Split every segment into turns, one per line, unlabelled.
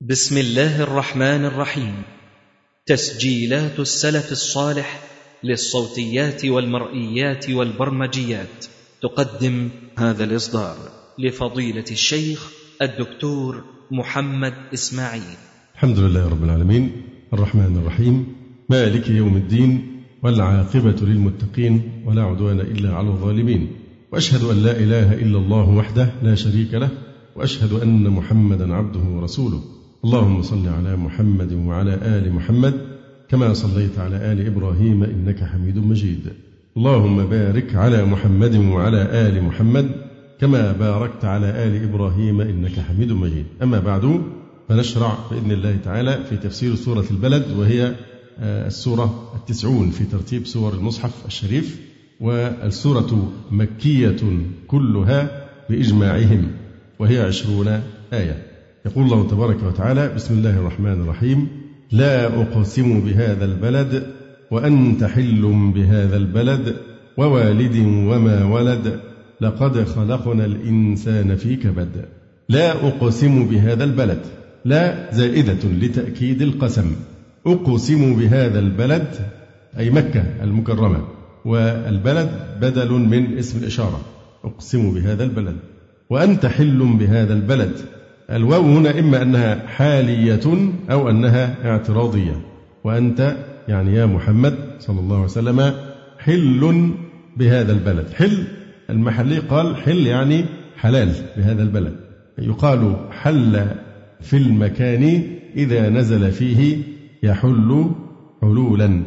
بسم الله الرحمن الرحيم. تسجيلات السلف الصالح للصوتيات والمرئيات والبرمجيات. تقدم هذا الإصدار لفضيلة الشيخ الدكتور محمد إسماعيل.
الحمد لله رب العالمين. الرحمن الرحيم. مالك يوم الدين والعاقبة للمتقين ولا عدوان إلا على الظالمين. وأشهد أن لا إله إلا الله وحده لا شريك له. وأشهد أن محمدا عبده ورسوله. اللهم صل على محمد وعلى آل محمد كما صليت على آل إبراهيم إنك حميد مجيد. اللهم بارك على محمد وعلى آل محمد كما باركت على آل إبراهيم إنك حميد مجيد. أما بعد فنشرع بإذن الله تعالى في تفسير سورة البلد وهي السورة التسعون في ترتيب سور المصحف الشريف والسورة مكية كلها بإجماعهم وهي عشرون آية. يقول الله تبارك وتعالى بسم الله الرحمن الرحيم. لا أقسم بهذا البلد وأنت حل بهذا البلد ووالد وما ولد. لقد خلقنا الإنسان في كبد. لا أقسم بهذا البلد. لا زائدة لتأكيد القسم. أقسم بهذا البلد أي مكة المكرمة والبلد بدل من اسم الإشارة. أقسم بهذا البلد. وأنت حل بهذا البلد. الواو هنا إما أنها حالية أو أنها اعتراضية. وأنت يعني يا محمد صلى الله عليه وسلم حل بهذا البلد. حل المحلي قال حل يعني حلال بهذا البلد. يقال حل في المكان إذا نزل فيه يحل حلولا.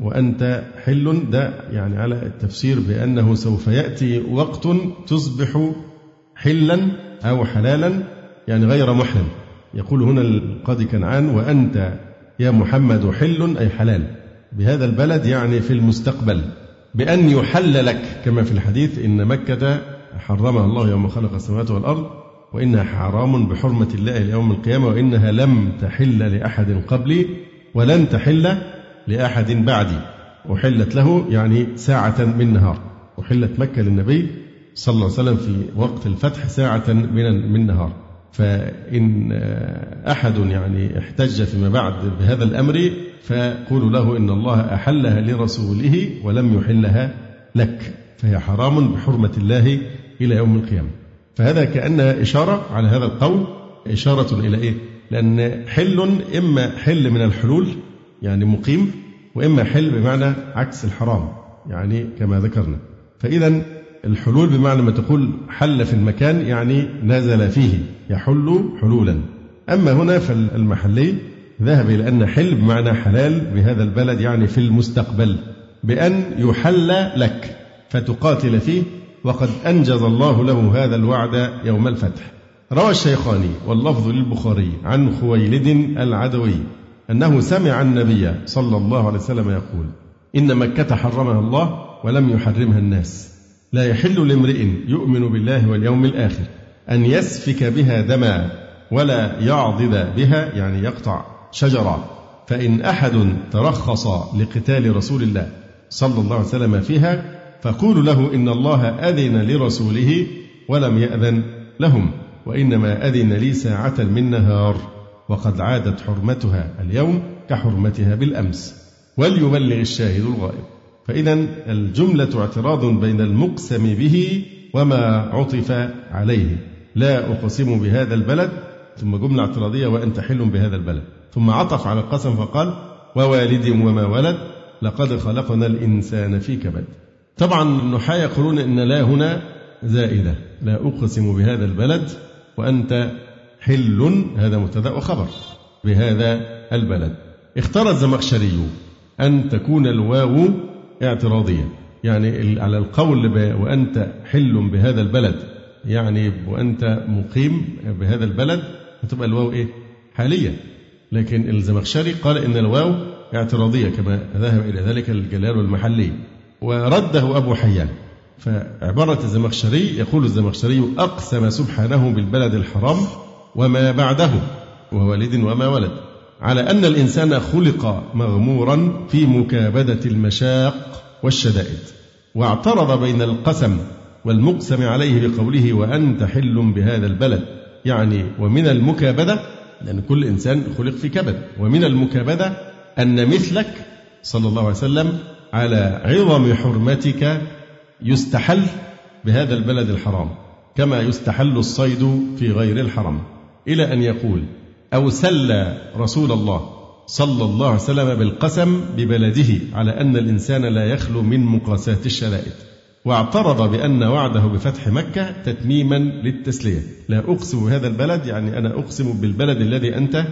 وأنت حل ده يعني على التفسير بأنه سوف يأتي وقت تصبح حلا أو حلالا يعني غير محرم. يقول هنا القاضي كنعان وأنت يا محمد حل أي حلال. بهذا البلد يعني في المستقبل. بأن يحل لك كما في الحديث إن مكة حرمها الله يوم خلق السماوات والأرض وإنها حرام بحرمة الله ليوم القيامة وإنها لم تحل لأحد قبلي ولن تحل لأحد بعدي. أحلت له يعني ساعة من نهار. أحلت مكة للنبي صلى الله عليه وسلم في وقت الفتح ساعة من من نهار. فإن أحد يعني احتج فيما بعد بهذا الأمر فقولوا له إن الله أحلها لرسوله ولم يحلها لك فهي حرام بحرمة الله إلى يوم القيامة فهذا كأنها إشارة على هذا القول إشارة إلى إيه؟ لأن حل إما حل من الحلول يعني مقيم وإما حل بمعنى عكس الحرام يعني كما ذكرنا فإذا الحلول بمعنى ما تقول حل في المكان يعني نزل فيه يحل حلولا. أما هنا فالمحلي ذهب إلى أن حل بمعنى حلال بهذا البلد يعني في المستقبل بأن يحل لك فتقاتل فيه وقد أنجز الله له هذا الوعد يوم الفتح. روى الشيخاني واللفظ للبخاري عن خويلد العدوي أنه سمع النبي صلى الله عليه وسلم يقول إن مكة حرمها الله ولم يحرمها الناس. لا يحل لامرئ يؤمن بالله واليوم الآخر أن يسفك بها دما ولا يعضد بها يعني يقطع شجرة. فإن أحد ترخص لقتال رسول الله صلى الله عليه وسلم فيها فقولوا له إن الله أذن لرسوله ولم يأذن لهم وإنما أذن لي ساعة من نهار وقد عادت حرمتها اليوم كحرمتها بالأمس. وليبلغ الشاهد الغائب. فإذا الجملة اعتراض بين المقسم به وما عطف عليه. لا أقسم بهذا البلد. ثم جملة اعتراضية وأنت حل بهذا البلد. ثم عطف على القسم فقال ووالد وما ولد لقد خلقنا الإنسان في كبد. طبعا النحاة يقولون إن لا هنا زائدة. لا أقسم بهذا البلد وأنت حل. هذا مبتدأ وخبر بهذا البلد. اختار الزمخشري أن تكون الواو اعتراضية. يعني على القول وأنت حل بهذا البلد. يعني وأنت مقيم بهذا البلد هتبقى الواو إيه؟ حالية. لكن الزمخشري قال إن الواو اعتراضية كما ذهب إلى ذلك الجلال والمحلي. ورده أبو حيان. فعبارة الزمخشري يقول الزمخشري أقسم سبحانه بالبلد الحرام وما بعده ووالد وما ولد. على أن الإنسان خلق مغمورا في مكابدة المشاق والشدائد واعترض بين القسم والمقسم عليه بقوله وأنت حل بهذا البلد. يعني ومن المكابدة لأن كل إنسان خلق في كبد ومن المكابدة أن مثلك صلى الله عليه وسلم على عظم حرمتك يستحل بهذا البلد الحرام كما يستحل الصيد في غير الحرم. إلى أن يقول أو سلى رسول الله صلى الله عليه وسلم بالقسم ببلده على أن الإنسان لا يخلو من مقاسات الشدائد واعترض بأن وعده بفتح مكة تتميما للتسلية. لا أقسم بهذا البلد يعني أنا أقسم بالبلد الذي أنت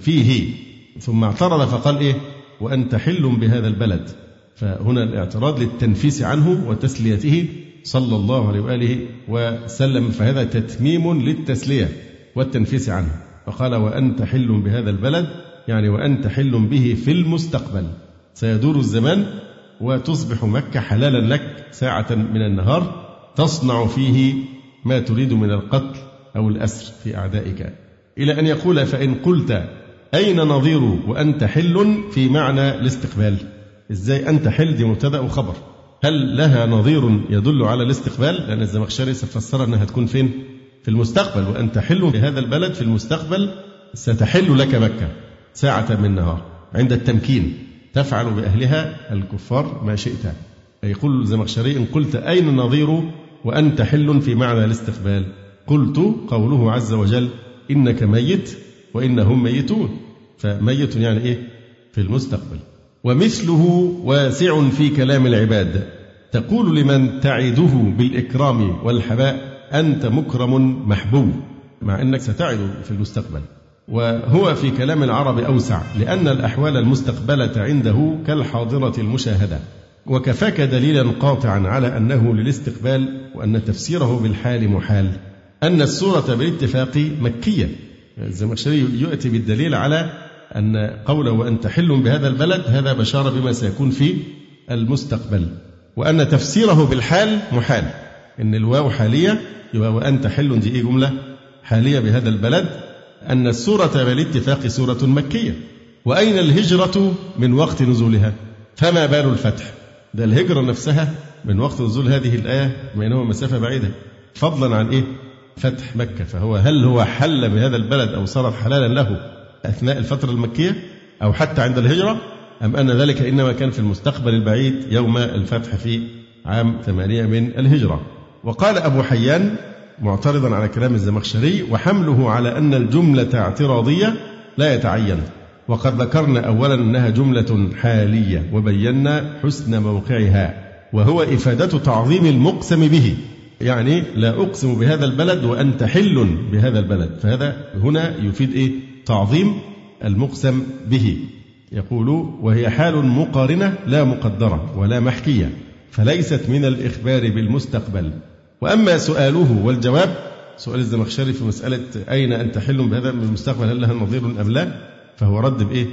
فيه. ثم اعترض فقال إيه؟ وأنت حل بهذا البلد. فهنا الاعتراض للتنفيس عنه وتسليته صلى الله عليه وآله وسلم فهذا تتميم للتسلية والتنفيس عنه. فقال وأنت حل بهذا البلد يعني وأنت حل به في المستقبل. سيدور الزمان وتصبح مكة حلالا لك ساعة من النهار تصنع فيه ما تريد من القتل أو الأسر في أعدائك. إلى أن يقول فإن قلت أين نظير وأنت حل في معنى الاستقبال؟ إزاي أنت حل دي مبتدأ وخبر؟ هل لها نظير يدل على الاستقبال؟ لأن الزمخشري سفسر أنها تكون فين؟ في المستقبل وأنت حل في هذا البلد في المستقبل ستحل لك مكة ساعة من نهار عند التمكين. تفعل بأهلها الكفار ما شئت. يقول الزمخشري إن قلت أين النظير وأنت حل في معنى الاستقبال؟ قلت قوله عز وجل إنك ميت وإنهم ميتون. فميت يعني إيه؟ في المستقبل. ومثله واسع في كلام العباد. تقول لمن تعده بالإكرام والحباء أنت مكرم محبوب مع أنك ستعد في المستقبل. وهو في كلام العرب أوسع لأن الأحوال المستقبلة عنده كالحاضرة المشاهدة. وكفاك دليلا قاطعا على أنه للاستقبال وأن تفسيره بالحال محال. أن السورة بالاتفاق مكية. الزمخشري يؤتي بالدليل على أن قوله وأنت حل بهذا البلد هذا بشارة بما سيكون في المستقبل. وأن تفسيره بالحال محال. إن الواو حالية يبقى وأنت حل دي إيه جملة؟ حالية بهذا البلد أن السورة بالاتفاق سورة مكية. وأين الهجرة من وقت نزولها؟ فما بال الفتح؟ ده الهجرة نفسها من وقت نزول هذه الآية بينهما مسافة بعيدة. فضلا عن إيه؟ فتح مكة. فهو هل هو حل بهذا البلد أو صار حلالا له أثناء الفترة المكية أو حتى عند الهجرة؟ أم أن ذلك إنما كان في المستقبل البعيد يوم الفتح في عام ثمانية من الهجرة؟ وقال أبو حيان معترضا على كلام الزمخشري وحمله على أن الجملة اعتراضية لا يتعين. وقد ذكرنا أولا أنها جملة حالية وبينا حسن موقعها وهو إفادة تعظيم المقسم به. يعني لا أقسم بهذا البلد وأنت حل بهذا البلد. فهذا هنا يفيد إيه؟ تعظيم المقسم به. يقول وهي حال مقارنة لا مقدرة ولا محكية فليست من الإخبار بالمستقبل. وأما سؤاله والجواب سؤال الزمخشري في مسألة أين أنت حل بهذا من المستقبل هل لها نظير أم لا؟ فهو رد بإيه؟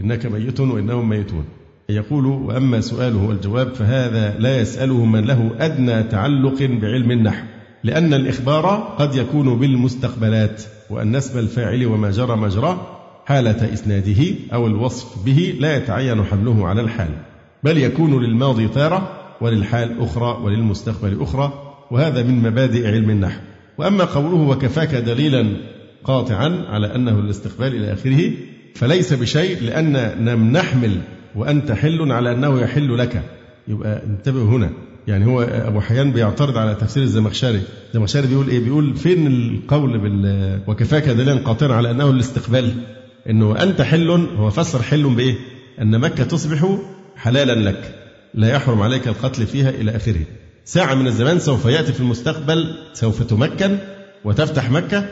إنك ميت وإنهم ميتون. يقول وأما سؤاله والجواب فهذا لا يسأله من له أدنى تعلق بعلم النحو لأن الإخبار قد يكون بالمستقبلات وأن اسم الفاعل وما جرى مجراه حالة إسناده أو الوصف به لا يتعين حمله على الحال بل يكون للماضي تارة وللحال أخرى وللمستقبل أخرى. وهذا من مبادئ علم النحو. وأما قوله وكفاك دليلا قاطعا على أنه الاستقبال إلى آخره فليس بشيء لأن لم نحمل وأنت حل على أنه يحل لك. يبقى انتبه هنا. يعني هو أبو حيان بيعترض على تفسير الزمخشري. الزمخشري بيقول إيه؟ بيقول فين القول بال وكفاك دليلا قاطعا على أنه الاستقبال؟ إنه أنت حل هو فسر حل بإيه؟ أن مكة تصبح حلالا لك. لا يحرم عليك القتل فيها إلى آخره. ساعة من الزمان سوف يأتي في المستقبل سوف تمكن وتفتح مكة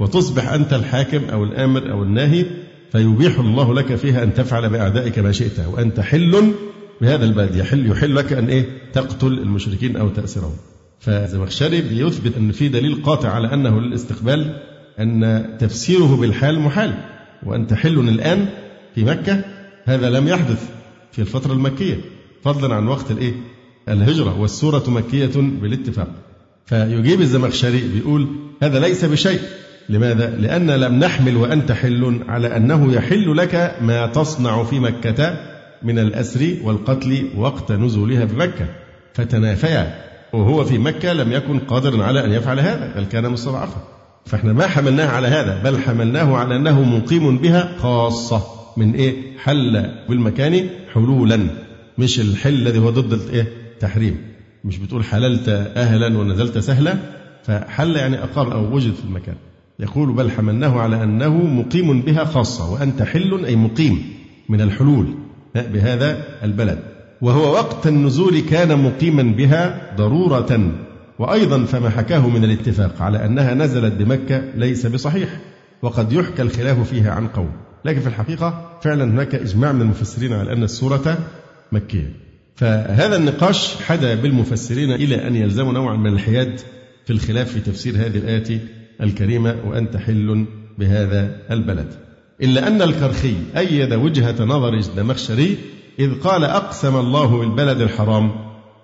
وتصبح أنت الحاكم أو الآمر أو الناهي فيبيح الله لك فيها أن تفعل بأعدائك ما شئت وأنت حل بهذا البلد. يحل يحل لك أن إيه؟ تقتل المشركين أو تأسرهم. فزمخشري بيثبت أن في دليل قاطع على أنه للاستقبال أن تفسيره بالحال محال وأنت حل الآن في مكة. هذا لم يحدث في الفترة المكية فضلا عن وقت الإيه؟ الهجرة والسورة مكية بالاتفاق. فيجيب الزمخشري بيقول هذا ليس بشيء. لماذا؟ لأن لم نحمل وأنت حل على أنه يحل لك ما تصنع في مكة من الأسر والقتل وقت نزولها بمكة فتنافيا. وهو في مكة لم يكن قادرا على أن يفعل هذا بل كان مستضعفا. فإحنا ما حملناه على هذا بل حملناه على أنه مقيم بها خاصة. من إيه؟ حل بالمكان حلولا. مش الحل الذي هو ضد الإيه تحريم. مش بتقول حللت أهلا ونزلت سهلا فحل يعني أقام أو وجد في المكان. يقول بل حملناه على أنه مقيم بها خاصة وأنت حل أي مقيم من الحلول بهذا البلد. وهو وقت النزول كان مقيما بها ضرورة. وأيضا فما حكاه من الاتفاق على أنها نزلت بمكة ليس بصحيح وقد يحكى الخلاف فيها عن قوم. لكن في الحقيقة فعلا هناك إجماع من المفسرين على أن السورة مكية. فهذا النقاش حدا بالمفسرين إلى أن يلزموا نوعا من الحياد في الخلاف في تفسير هذه الآية الكريمة وأنت حل بهذا البلد. إلا أن الكرخي أيد وجهة نظر الزمخشري إذ قال أقسم الله بالبلد الحرام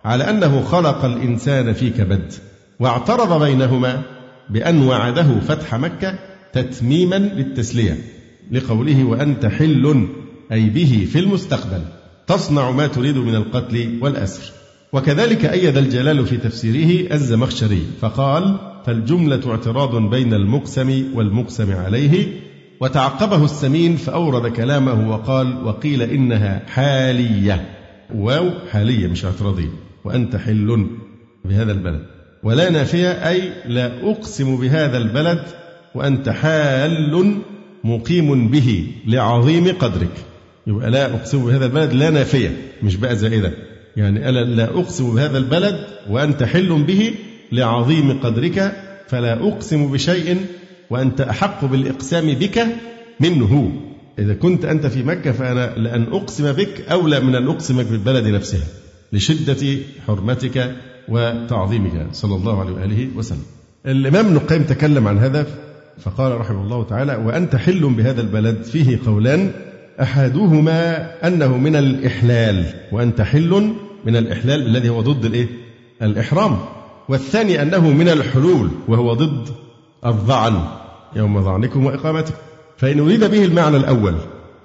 على أنه خلق الإنسان في كبد واعترض بينهما بأن وعده فتح مكة تتميما للتسلية لقوله وأنت حل أي به في المستقبل. تصنع ما تريد من القتل والأسر. وكذلك أيد الجلال في تفسيره الزمخشري فقال فالجملة اعتراض بين المقسم والمقسم عليه وتعقبه السمين فأورد كلامه وقال وقيل إنها حالية. واو حالية مش اعتراضية. وأنت حل بهذا البلد. ولا نافية أي لا أقسم بهذا البلد وأنت حال مقيم به لعظيم قدرك. يبقى لا أقسم بهذا البلد؟ لا نافية مش بقى زائدة. يعني أنا لا أقسم بهذا البلد وأنت حل به لعظيم قدرك فلا أقسم بشيء وأنت أحق بالإقسام بك منه. إذا كنت أنت في مكة فأنا لأن أقسم بك أولى من أن أقسمك بالبلد نفسها لشدة حرمتك وتعظيمك. صلى الله عليه وآله وسلم. الإمام ابن القيم تكلم عن هذا فقال رحمه الله تعالى وأنت حل بهذا البلد. فيه قولان أحدهما أنه من الإحلال وأنت حل من الإحلال الذي هو ضد الإيه؟ الإحرام. والثاني أنه من الحلول وهو ضد الظعن يوم ظعنكم وإقامتكم. فإن أريد به المعنى الأول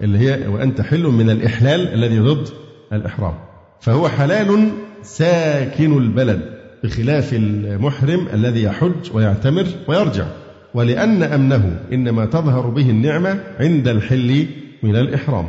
اللي هي وأنت حل من الإحلال الذي ضد الإحرام. فهو حلال ساكن البلد بخلاف المحرم الذي يحج ويعتمر ويرجع. ولأن أمنه إنما تظهر به النعمة عند الحل من الإحرام.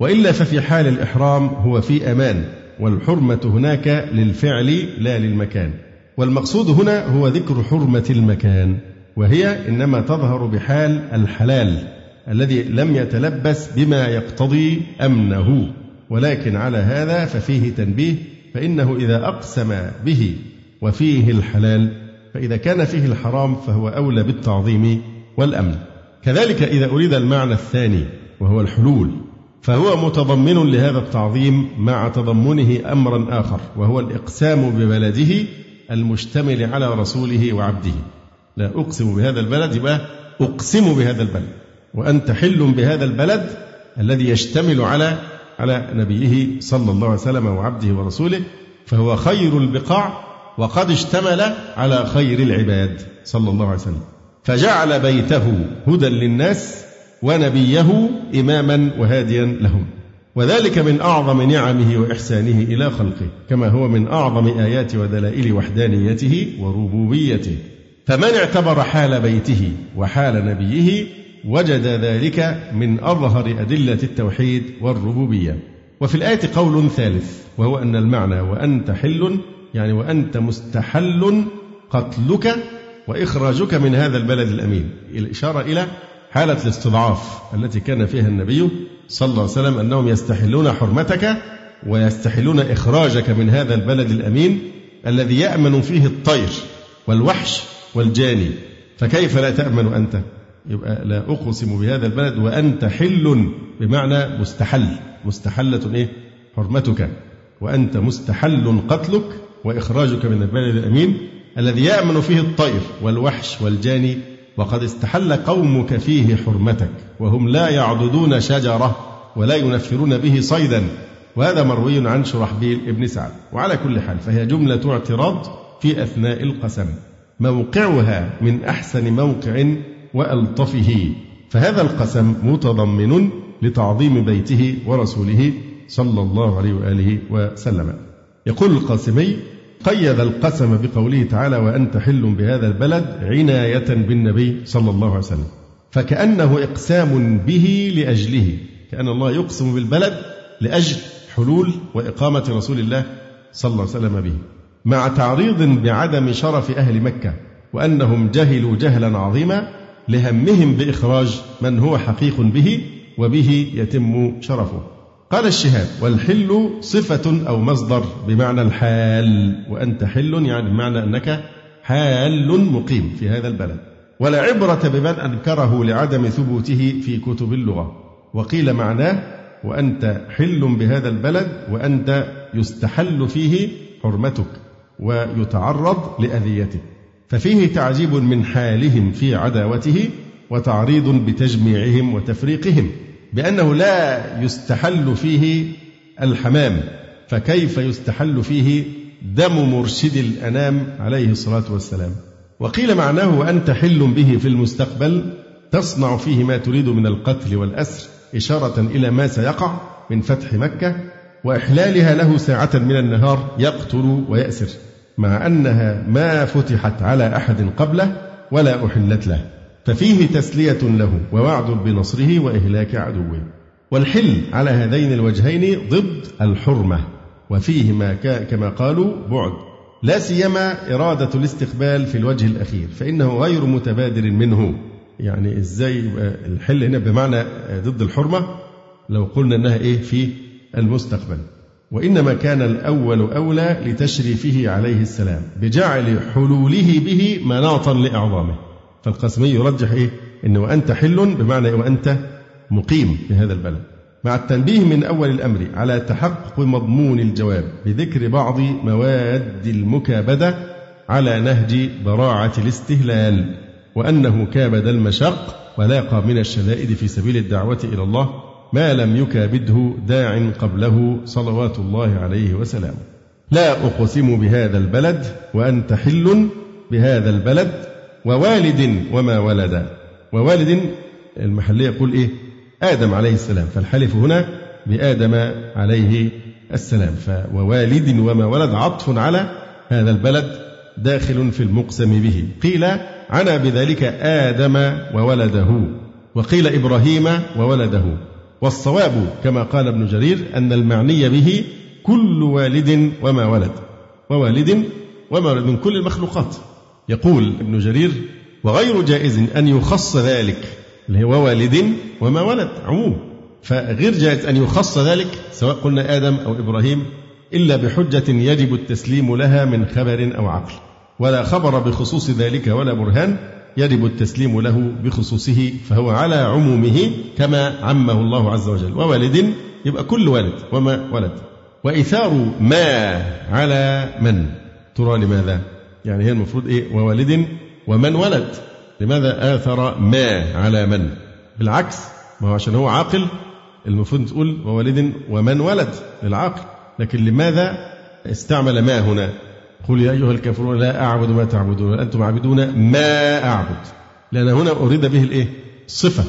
وإلا ففي حال الإحرام هو في أمان والحرمة هناك للفعل لا للمكان. والمقصود هنا هو ذكر حرمة المكان وهي إنما تظهر بحال الحلال الذي لم يتلبس بما يقتضي أمنه. ولكن على هذا ففيه تنبيه فإنه إذا أقسم به وفيه الحلال فإذا كان فيه الحرام فهو أولى بالتعظيم والأمن. كذلك إذا أريد المعنى الثاني وهو الحلول. فهو متضمن لهذا التعظيم مع تضمنه أمرا آخر وهو الإقسام ببلده المشتمل على رسوله وعبده. لا أقسم بهذا البلد يبقى أقسم بهذا البلد. وأنت حل بهذا البلد الذي يشتمل على على نبيه صلى الله عليه وسلم وعبده ورسوله فهو خير البقاع وقد اشتمل على خير العباد صلى الله عليه وسلم. فجعل بيته هدى للناس ونبيه إماما وهاديا لهم. وذلك من أعظم نعمه وإحسانه إلى خلقه كما هو من أعظم آيات ودلائل وحدانيته وربوبيته. فمن اعتبر حال بيته وحال نبيه وجد ذلك من أظهر أدلة التوحيد والربوبية. وفي الآية قول ثالث وهو أن المعنى وأنت حل يعني وأنت مستحل قتلك وإخراجك من هذا البلد الأمين. الإشارة إلى حالة الاستضعاف التي كان فيها النبي صلى الله عليه وسلم أنهم يستحلون حرمتك ويستحلون إخراجك من هذا البلد الأمين الذي يأمن فيه الطير والوحش والجاني. فكيف لا تأمن أنت؟ يبقى لا أقسم بهذا البلد وأنت حل بمعنى مستحل. مستحلة إيه؟ حرمتك. وأنت مستحل قتلك وإخراجك من البلد الأمين الذي يأمن فيه الطير والوحش والجاني وقد استحل قومك فيه حرمتك وهم لا يعضدون شجرة ولا ينفرون به صيدا. وهذا مروي عن شرحبيل ابن سعد. وعلى كل حال فهي جملة اعتراض في أثناء القسم. موقعها من أحسن موقع وألطفه. فهذا القسم متضمن لتعظيم بيته ورسوله صلى الله عليه وآله وسلم. يقول القاسمي قيد القسم بقوله تعالى وأنت حل بهذا البلد عناية بالنبي صلى الله عليه وسلم. فكأنه إقسام به لأجله. كأن الله يقسم بالبلد لأجل حلول وإقامة رسول الله صلى الله عليه وسلم به. مع تعريض بعدم شرف أهل مكة وأنهم جهلوا جهلا عظيما لهمهم بإخراج من هو حقيق به وبه يتم شرفه. قال الشهاب والحل صفة أو مصدر بمعنى الحال وأنت حل يعني بمعنى أنك حال مقيم في هذا البلد. ولا عبرة بمن أنكره لعدم ثبوته في كتب اللغة. وقيل معناه وأنت حل بهذا البلد وأنت يستحل فيه حرمتك ويتعرض لأذيته ففيه تعجيب من حالهم في عداوته وتعريض بتجميعهم وتفريقهم. بأنه لا يستحل فيه الحمام فكيف يستحل فيه دم مرشد الأنام عليه الصلاة والسلام؟ وقيل معناه وأنت حل به في المستقبل تصنع فيه ما تريد من القتل والأسر إشارة إلى ما سيقع من فتح مكة وإحلالها له ساعة من النهار يقتل ويأسر مع أنها ما فتحت على أحد قبله ولا أحلت له. ففيه تسلية له ووعد بنصره وإهلاك عدوه. والحل على هذين الوجهين ضد الحرمة. وفيه ما كما قالوا بعد. لا سيما إرادة الاستقبال في الوجه الأخير. فإنه غير متبادر منه. يعني إزاي الحل هنا بمعنى ضد الحرمة؟ لو قلنا أنها إيه؟ في المستقبل. وإنما كان الأول أولى لتشريفه عليه السلام بجعل حلوله به مناطا لإعظامه. فالقاسمي يرجح إيه؟ إنه وأنت حل بمعنى وأنت مقيم في هذا البلد. مع التنبيه من أول الأمر على تحقق مضمون الجواب بذكر بعض مواد المكابدة على نهج براعة الاستهلال وأنه كابد المشق ولاقى من الشدائد في سبيل الدعوة إلى الله ما لم يكابده داع قبله صلوات الله عليه وسلامه. لا أقسم بهذا البلد وأنت حل بهذا البلد ووالد وما ولد. ووالد المحلي يقول إيه؟ آدم عليه السلام. فالحلف هنا بآدم عليه السلام. فووالد وما ولد عطف على هذا البلد داخل في المقسم به. قيل عنا بذلك آدم وولده. وقيل إبراهيم وولده. والصواب كما قال ابن جرير أن المعني به كل والد وما ولد. ووالد وما ولد من كل المخلوقات. يقول ابن جرير وغير جائز أن يخص ذلك اللي هو والد وما ولد عموم. فغير جائز أن يخص ذلك سواء قلنا آدم أو إبراهيم إلا بحجة يجب التسليم لها من خبر أو عقل. ولا خبر بخصوص ذلك ولا برهان يجب التسليم له بخصوصه فهو على عمومه كما عمه الله عز وجل. ووالد يبقى كل والد وما ولد. وإيثار ما على من؟ ترى لماذا؟ يعني هي المفروض إيه؟ ووالد ومن ولد. لماذا آثر ما على من؟ بالعكس ما هو عشان هو عاقل المفروض تقول ووالد ومن ولد للعاقل. لكن لماذا استعمل ما هنا؟ قل يا أيها الكافرون لا أعبد ما تعبدون أنتم عابدون ما أعبد. لأن هنا أريد به الإيه؟ الصفة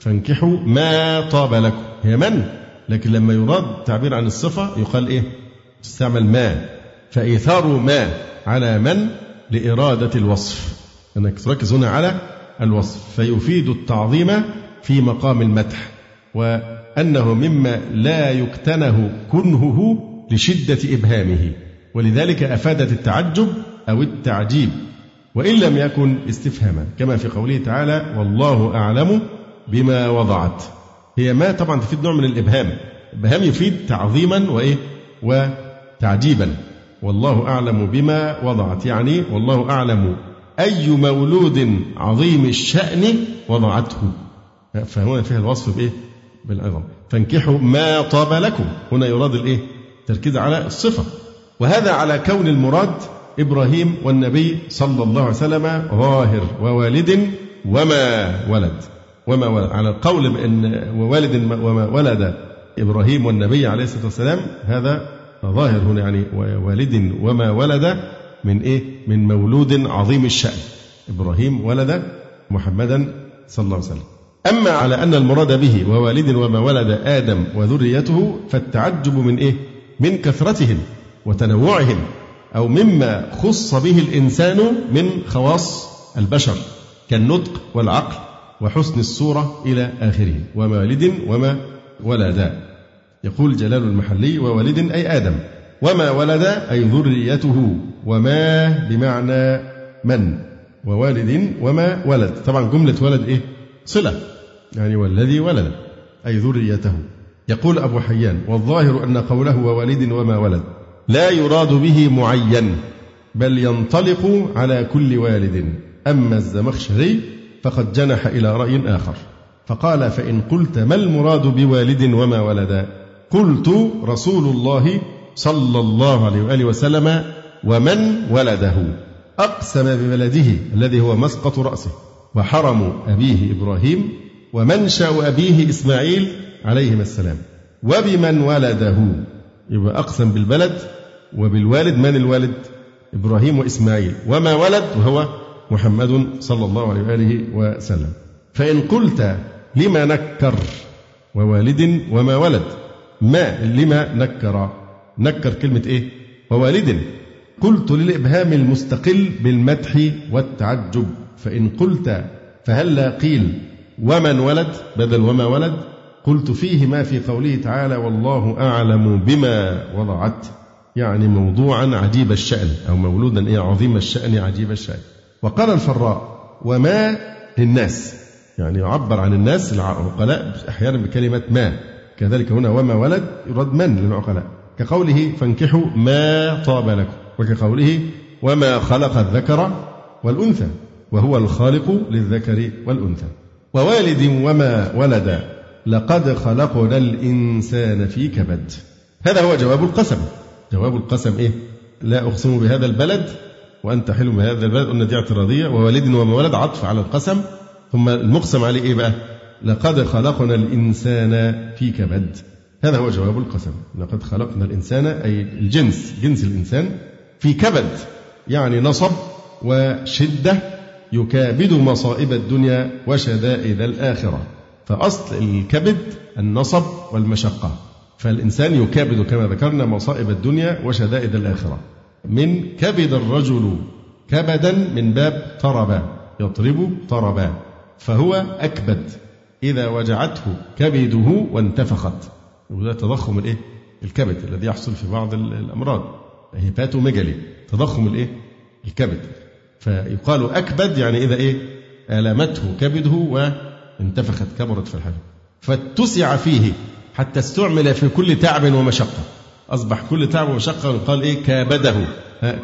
فانكحوا ما طاب لكم. هي من؟ لكن لما يراد التعبير عن الصفة يقال إيه؟ تستعمل ما. فإيثار ما على من؟ لإرادة الوصف. أنك تركز هنا على الوصف. فيفيد التعظيم في مقام المدح وأنه مما لا يكتنه كنهه لشدة إبهامه. ولذلك أفادت التعجب أو التعجيب وإن لم يكن استفهاما. كما في قوله تعالى والله أعلم بما وضعت هي ما طبعا تفيد نوع من الإبهام. إبهام يفيد تعظيما وإيه؟ وتعجيبا. والله أعلم بما وضعت يعني والله أعلم أي مولود عظيم الشأن وضعته. فهنا فيها الوصف بإيه؟ بالعظم. فانكحوا ما طاب لكم. هنا يراد الإيه؟ التركيز على الصفة. وهذا على كون المراد إبراهيم والنبي صلى الله عليه وسلم ظاهر ووالد وما ولد. وما ولد. على القول بأن ووالد وما ولد إبراهيم والنبي عليه الصلاة والسلام هذا ظاهر هنا يعني والد وما ولد من إيه؟ من مولود عظيم الشأن. إبراهيم ولد محمدا صلى الله عليه وسلم. أما على أن المراد به ووالد وما ولد آدم وذريته فالتعجب من إيه؟ من كثرتهم وتنوعهم أو مما خص به الإنسان من خواص البشر كالنطق والعقل وحسن الصورة إلى آخره. ومالد وما ولدا يقول جلال المحلي وولد أي آدم وما ولد أي ذريته وما بمعنى من ووالد وما ولد. طبعا جملة ولد إيه؟ صلة. يعني والذي ولد أي ذريته. يقول أبو حيان والظاهر أن قوله ووالد وما ولد لا يراد به معين بل ينطلق على كل والد. أما الزمخشري فقد جنح إلى رأي آخر فقال فإن قلت ما المراد بوالد وما ولدا قلت رسول الله صلى الله عليه وآله وسلم ومن ولده أقسم بولده الذي هو مسقط رأسه وحرم أبيه إبراهيم ومنشأ أبيه إسماعيل عليهما السلام. وبمن ولده يبقى أقسم بالبلد وبالوالد من الوالد؟ إبراهيم وإسماعيل. وما ولد؟ وهو محمد صلى الله عليه وآله وسلم. فإن قلت لما نكر ووالد وما ولد ما لما نكر؟ نكر كلمة إيه؟ ووالد قلت للإبهام المستقل بالمدح والتعجب فإن قلت فهلا قيل ومن ولد؟ بدل وما ولد. قلت فيه ما في قوله تعالى والله أعلم بما وضعت. يعني موضوعا عجيب الشأن أو مولودا إيه؟ عظيم الشأن عجيب الشأن. وقال الفراء وما للناس. يعني يعبر عن الناس العقلاء أحيانا بكلمة ما. كذلك هنا وما ولد يراد من للعقلاء؟ كقوله فانكحوا ما طاب لكم وكقوله وما خلق الذكر والأنثى وهو الخالق للذكر والأنثى. ووالد وما ولد لقد خلقنا الإنسان في كبد. هذا هو جواب القسم. جواب القسم إيه؟ لا أقسم بهذا البلد وأنت حلم بهذا البلد قلنا دي اعتراضية ووالد وما ولد عطف على القسم. ثم المقسم عليه إيه بقى؟ لقد خلقنا الإنسان في كبد. هذا هو جواب القسم. لقد خلقنا الإنسان أي الجنس جنس الإنسان في كبد يعني نصب وشدة يكابد مصائب الدنيا وشدائد الآخرة. فأصل الكبد النصب والمشقة. فالإنسان يكابد كما ذكرنا مصائب الدنيا وشدائد الآخرة. من كبد الرجل كبدا من باب طربا يطرب طربا فهو أكبد. إذا وجعته كبده وانتفخت. وده تضخم الإيه؟ الكبد الذي يحصل في بعض الأمراض. هيباتوميجالي تضخم الإيه؟ الكبد. فيقال أكبد يعني إذا إيه؟ آلمته كبده وانتفخت كبرت في الحجم فاتسع فيه حتى استعمل في كل تعب ومشقة. أصبح كل تعب ومشقة يقال إيه؟ كابده.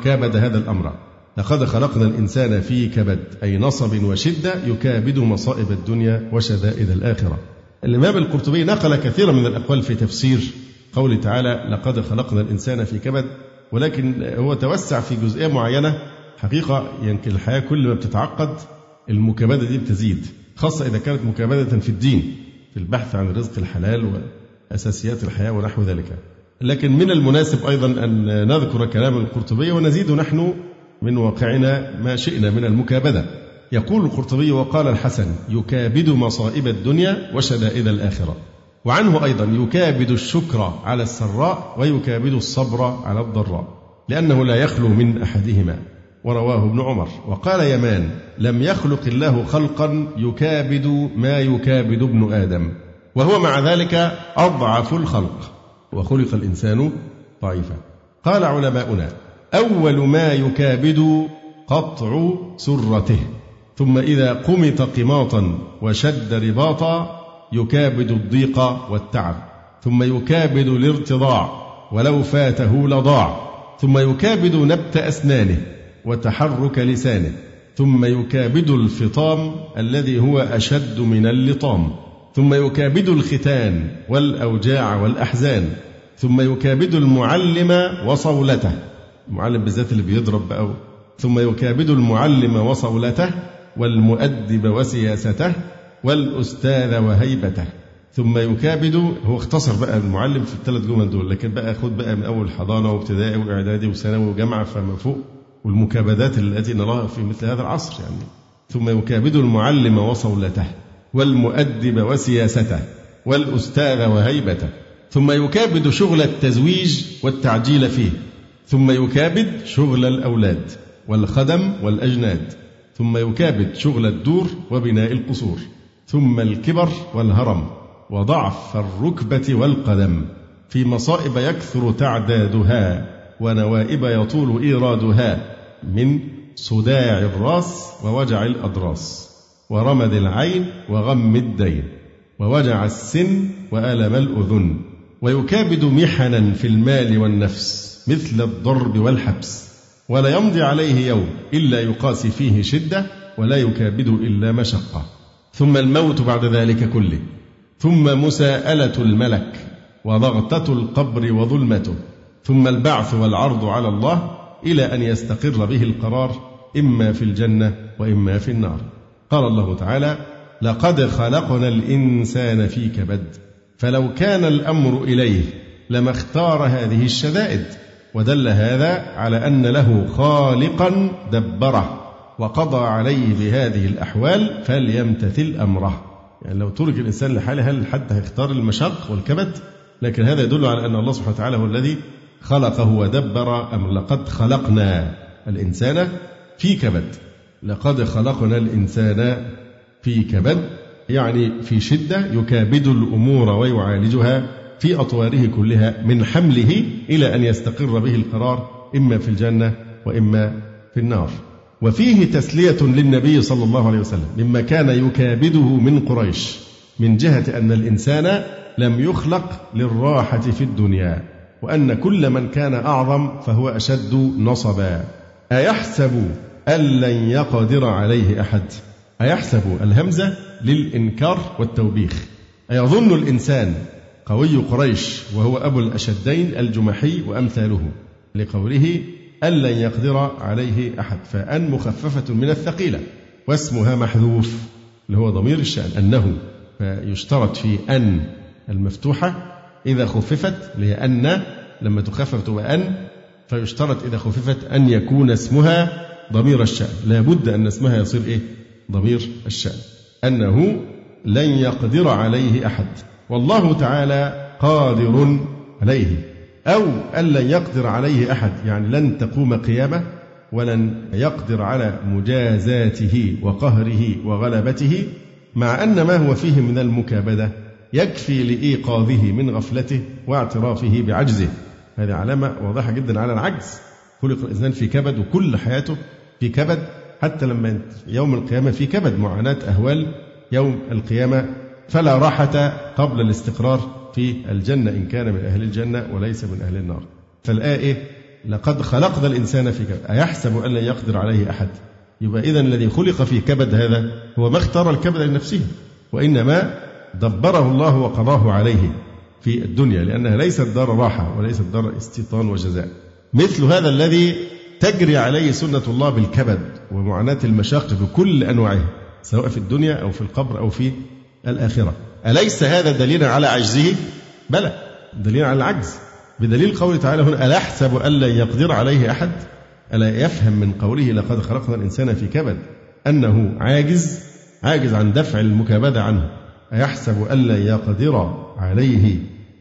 كابد هذا الأمر. لقد خلقنا الإنسان في كبد أي نصب وشدة يكابد مصائب الدنيا وشدائد الآخرة. الإمام القرطبي نقل كثيرا من الأقوال في تفسير قوله تعالى لقد خلقنا الإنسان في كبد ولكن هو توسع في جزئية معينة. حقيقة يمكن الحياة كل ما بتتعقد المكابدة دي بتزيد خاصة إذا كانت مكابدة في الدين في البحث عن الرزق الحلال وأساسيات الحياة ونحو ذلك. لكن من المناسب أيضا أن نذكر كلام القرطبي ونزيد نحن من واقعنا ما شئنا من المكابدة. يقول القرطبي وقال الحسن يكابد مصائب الدنيا وشدائد الآخرة. وعنه أيضا يكابد الشكر على السراء ويكابد الصبر على الضراء لأنه لا يخلو من أحدهما. ورواه ابن عمر وقال يمان لم يخلق الله خلقا يكابد ما يكابد ابن آدم. وهو مع ذلك أضعف الخلق. وخلق الإنسان ضعيفا. قال علماؤنا أول ما يكابد قطع سرته. ثم إذا قمط قماطا وشد رباطا يكابد الضيق والتعب. ثم يكابد الارتضاع ولو فاته لضاع. ثم يكابد نبت أسنانه وتحرك لسانه. ثم يكابد الفطام الذي هو أشد من اللطام. ثم يكابد الختان والأوجاع والأحزان. ثم يكابد المعلم وصولته. المعلم بالذات اللي بيضرب بقى ثم يكابد المعلم وصولته والمؤدب وسياسته والأستاذ وهيبته. ثم يكابد هو اختصر بقى المعلم في الثلاث جمل دول لكن بقى خد بقى من أول حضانة وابتدائي وإعدادي وثانوي وجامعة فما فوق والمكابدات التي نراها في مثل هذا العصر يعني. ثم يكابد المعلم وصولته والمؤدب وسياسته والأستاذ وهيبته. ثم يكابد شغل التزويج والتعجيل فيه. ثم يكابد شغل الأولاد والخدم والأجناد ثم يكابد شغل الدور وبناء القصور ثم الكبر والهرم وضعف الركبة والقدم في مصائب يكثر تعدادها ونوائب يطول إيرادها من صداع الراس ووجع الأضراس ورمد العين وغم الدين ووجع السن وألم الأذن ويكابد محنا في المال والنفس. مثل الضرب والحبس ولا يمضي عليه يوم إلا يقاسي فيه شدة ولا يكابد إلا مشقة. ثم الموت بعد ذلك كله. ثم مساءلة الملك وضغطة القبر وظلمته. ثم البعث والعرض على الله إلى أن يستقر به القرار إما في الجنة وإما في النار. قال الله تعالى لقد خلقنا الإنسان في كبد فلو كان الأمر إليه لما اختار هذه الشدائد ودل هذا على أن له خالقا دبره وقضى عليه بهذه الأحوال فليمتثل أمره. يعني لو ترك الإنسان لحاله هل حد هيختار المشق والكبد؟ لكن هذا يدل على أن الله سبحانه وتعالى هو الذي خلقه ودبر أمر. لقد خلقنا الإنسان في كبد. لقد خلقنا الإنسان في كبد يعني في شدة يكابد الأمور ويعالجها في أطواره كلها من حمله إلى أن يستقر به القرار إما في الجنة وإما في النار. وفيه تسلية للنبي صلى الله عليه وسلم مما كان يكابده من قريش من جهة أن الإنسان لم يخلق للراحة في الدنيا وأن كل من كان أعظم فهو أشد نصبا. أيحسب أن لن يقدر عليه أحد؟ أيحسب الهمزة للإنكار والتوبيخ. أيظن الإنسان قوي قريش وهو أبو الأشدين الجمحي وأمثاله لقوله أن لن يقدر عليه أحد فأن مخففة من الثقيلة واسمها محذوف اللي هو ضمير الشأن أنه فيشترط في أن المفتوحة إذا خففت لأن لما تخفف تبقى أن فيشترط إذا خففت أن يكون اسمها ضمير الشأن لا بد أن اسمها يصير إيه؟ ضمير الشأن أنه لن يقدر عليه أحد. والله تعالى قادر عليه. أو أن لن يقدر عليه أحد يعني لن تقوم قيامة ولن يقدر على مجازاته وقهره وغلبته مع أن ما هو فيه من المكابدة يكفي لإيقاظه من غفلته واعترافه بعجزه. هذه علامة واضحة جدا على العجز. خلق الإنسان في كبد وكل حياته في كبد حتى لما يوم القيامة في كبد معاناة أهوال يوم القيامة فلا راحة قبل الاستقرار في الجنة إن كان من أهل الجنة وليس من أهل النار. فالآية؟ لقد خلقنا الإنسان في كبد. أيحسب أن لن يقدر عليه أحد؟ يبقى إذا الذي خلق في كبد هذا هو ما اختار الكبد لنفسه وإنما دبره الله وقضاه عليه في الدنيا لأنها ليست دار راحة وليست دار استيطان وجزاء. مثل هذا الذي تجري عليه سنة الله بالكبد ومعاناة المشاق بكل أنواعها سواء في الدنيا أو في القبر أو في الآخرة. أليس هذا دليلا على عجزه؟ بلى. دليل على العجز. بدليل قوله تعالى هنا ألا أحسب أن لن يقدر عليه أحد؟ ألا يفهم من قوله لقد خلقنا الإنسان في كبد؟ أنه عاجز؟ عاجز عن دفع المكابدة عنه. أيحسب أن لن يقدر عليه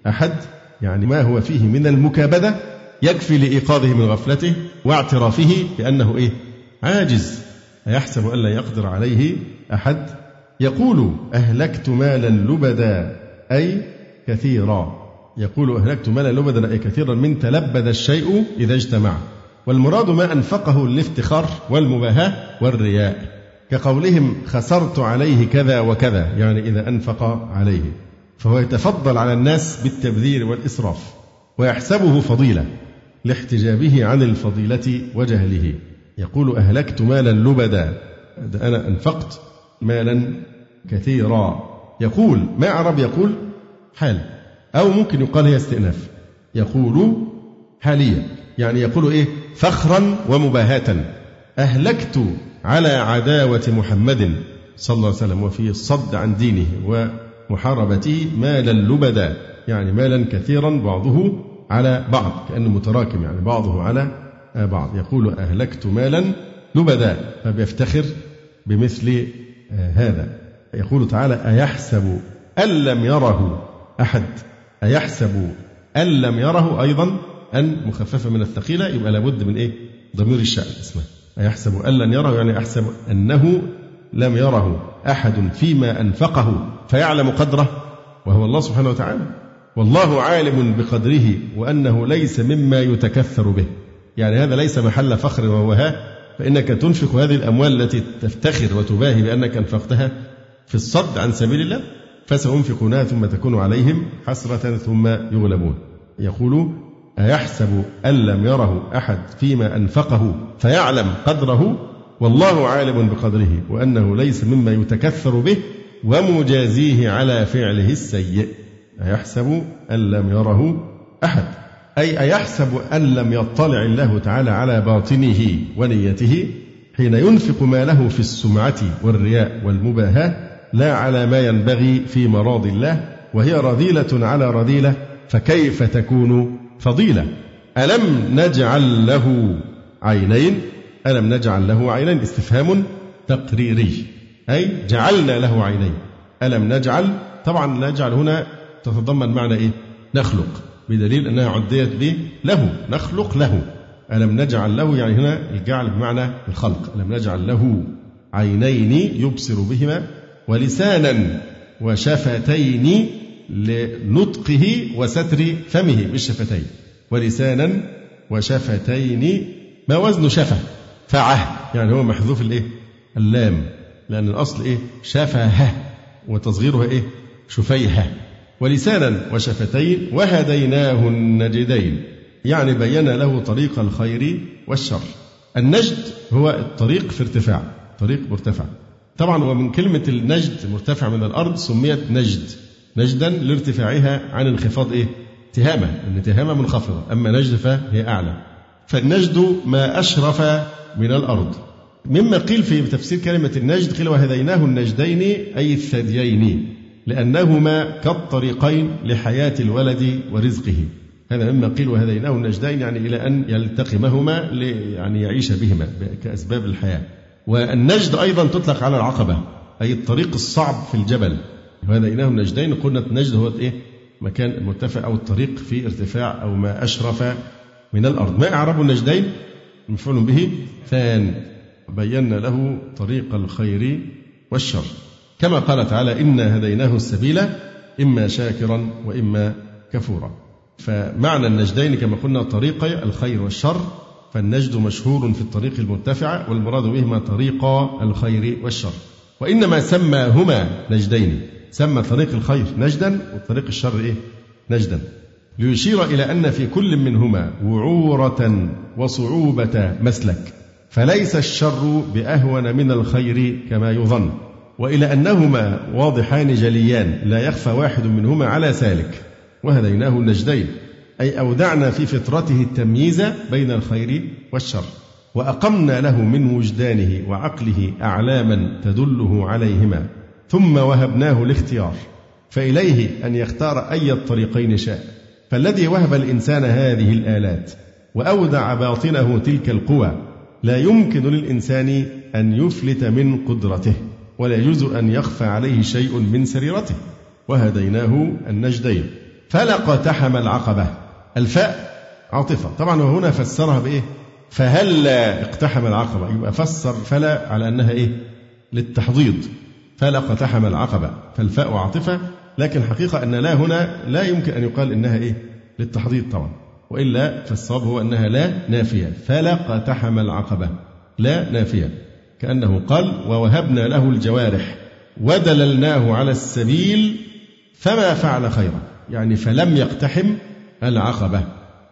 أحد؟ يعني ما هو فيه من المكابدة؟ يكفي لإيقاظه من غفلته واعترافه بأنه إيه؟ عاجز. أيحسب أن لا يقدر عليه أحد؟ يقول أهلكت مالا لبدا أي كثيرا. يقول أهلكت مالا لبدا أي كثيرا من تلبد الشيء إذا اجتمع. والمراد ما أنفقه للافتخار والمباهاة والرياء. كقولهم خسرت عليه كذا وكذا يعني إذا أنفق عليه. فهو يتفضل على الناس بالتبذير والإسراف ويحسبه فضيلة لاحتجابه عن الفضيلة وجهله. يقول أهلكت مالا لبدا أنا أنفقت مالا كثيرا. يقول ما عرب يقول؟ حال. أو ممكن يقال هي استئناف. يقول حاليا. يعني يقول إيه؟ فخرا ومباهاة. أهلكت على عداوة محمد صلى الله عليه وسلم وفي الصد عن دينه ومحاربته مالا لبدا. يعني مالا كثيرا بعضه على بعض كأنه متراكم يعني بعضه على بعض. يقول أهلكت مالا لبدا. فبيفتخر بمثل هذا. يقول تعالى أيحسب أن لم يره أحد. أيحسب أن لم يره أيضا. أن مخففة من الثقيلة. يبقى لابد من إيه؟ ضمير الشأن. اسمه. أيحسب أن لن يره. يعني أحسب أنه لم يره أحد فيما أنفقه. فيعلم قدره. وهو الله سبحانه وتعالى. والله عالم بقدره. وأنه ليس مما يتكثر به. يعني هذا ليس محل فخر وهو فإنك تنفق هذه الأموال التي تفتخر وتباهي بأنك أنفقتها في الصد عن سبيل الله فسينفقونها ثم تكون عليهم حسرة ثم يغلبون. يقول أيحسب أن لم يره أحد فيما أنفقه فيعلم قدره؟ والله عالم بقدره وأنه ليس مما يتكثر به ومجازيه على فعله السيء. أيحسب أن لم يره أحد؟ أي أيحسب أن لم يطلع الله تعالى على باطنه ونيته حين ينفق ماله في السمعة والرياء والمباهاة لا على ما ينبغي في مراض الله وهي رذيلة على رذيلة فكيف تكون فضيلة؟ ألم نجعل له عينين؟ ألم نجعل له عينين؟ استفهام تقريري. أي جعلنا له عينين. ألم نجعل؟ طبعا نجعل هنا تتضمن معنى إيه؟ نخلق. بدليل أنها عديت به له نخلق له. ألم نجعل له يعني هنا الجعل بمعنى الخلق. ألم نجعل له عينين يبصر بهما ولسانا وشفتين لنطقه وستر فمه بالشفتين. ولسانا وشفتين ما وزن شفة فعه. يعني هو محذوف الإيه؟ اللام. لأن الأصل إيه؟ شفه وتصغيرها إيه؟ شفيهة ولسانا وشفتين وهديناه النجدين يعني بين له طريق الخير والشر. النجد هو الطريق في ارتفاع طريق مرتفع. طبعا ومن كلمة النجد مرتفع من الأرض سميت نجد. نجدا لارتفاعها عن انخفاض إيه؟ تهامة أن تهامة منخفضة. أما نجد فهي أعلى. فالنجد ما أشرف من الأرض. مما قيل في تفسير كلمة النجد قيل وهديناه النجدين أي الثديين. لأنهما كالطريقين لحياة الولد ورزقه. هذا مما قيل وهديناه النجدين يعني إلى أن يلتقمهما يعني يعيش بهما كأسباب الحياة. والنجد أيضا تطلق على العقبة أي الطريق الصعب في الجبل. وهديناه النجدين قلنا النجد هو إيه؟ مكان المرتفع أو الطريق في ارتفاع أو ما أشرف من الأرض. ما أعرب النجدين؟ مفعول به ثان. بينا له طريق الخير والشر. كما قال تعالى إنا هديناه السبيل إما شاكرا وإما كفورا. فمعنى النجدين كما قلنا طريقي الخير والشر فالنجد مشهور في الطريق المرتفعة والمراد بهما طريق الخير والشر. وإنما سماهما نجدين. سمى طريق الخير نجدا وطريق الشر إيه؟ نجدا. ليشير إلى أن في كل منهما وعورة وصعوبة مسلك. فليس الشر بأهون من الخير كما يظن. وإلى أنهما واضحان جليان لا يخفى واحد منهما على سالك وهديناه النجدين أي أودعنا في فطرته التمييز بين الخير والشر. وأقمنا له من وجدانه وعقله أعلاما تدله عليهما. ثم وهبناه الاختيار فإليه أن يختار أي الطريقين شاء. فالذي وهب الإنسان هذه الآلات وأودع باطنه تلك القوى لا يمكن للإنسان أن يفلت من قدرته. ولا يجوز أن يخفى عليه شيء من سريرته. وهديناه النجدين. فلقتحم العقبة. الفاء عاطفة. طبعا وهنا فسرها بإيه؟ فهلا اقتحم العقبة. يبقى فسر فلا على أنها إيه؟ للتحضيض. فلقتحم العقبة. فالفاء عاطفة. لكن حقيقة أن لا هنا لا يمكن أن يقال إنها إيه؟ للتحضيض طبعا. وإلا فالصواب هو أنها لا نافية. فلقتحم العقبة. لا نافية. كأنه قال ووهبنا له الجوارح ودللناه على السبيل فما فعل خيرا. يعني فلم يقتحم العقبة.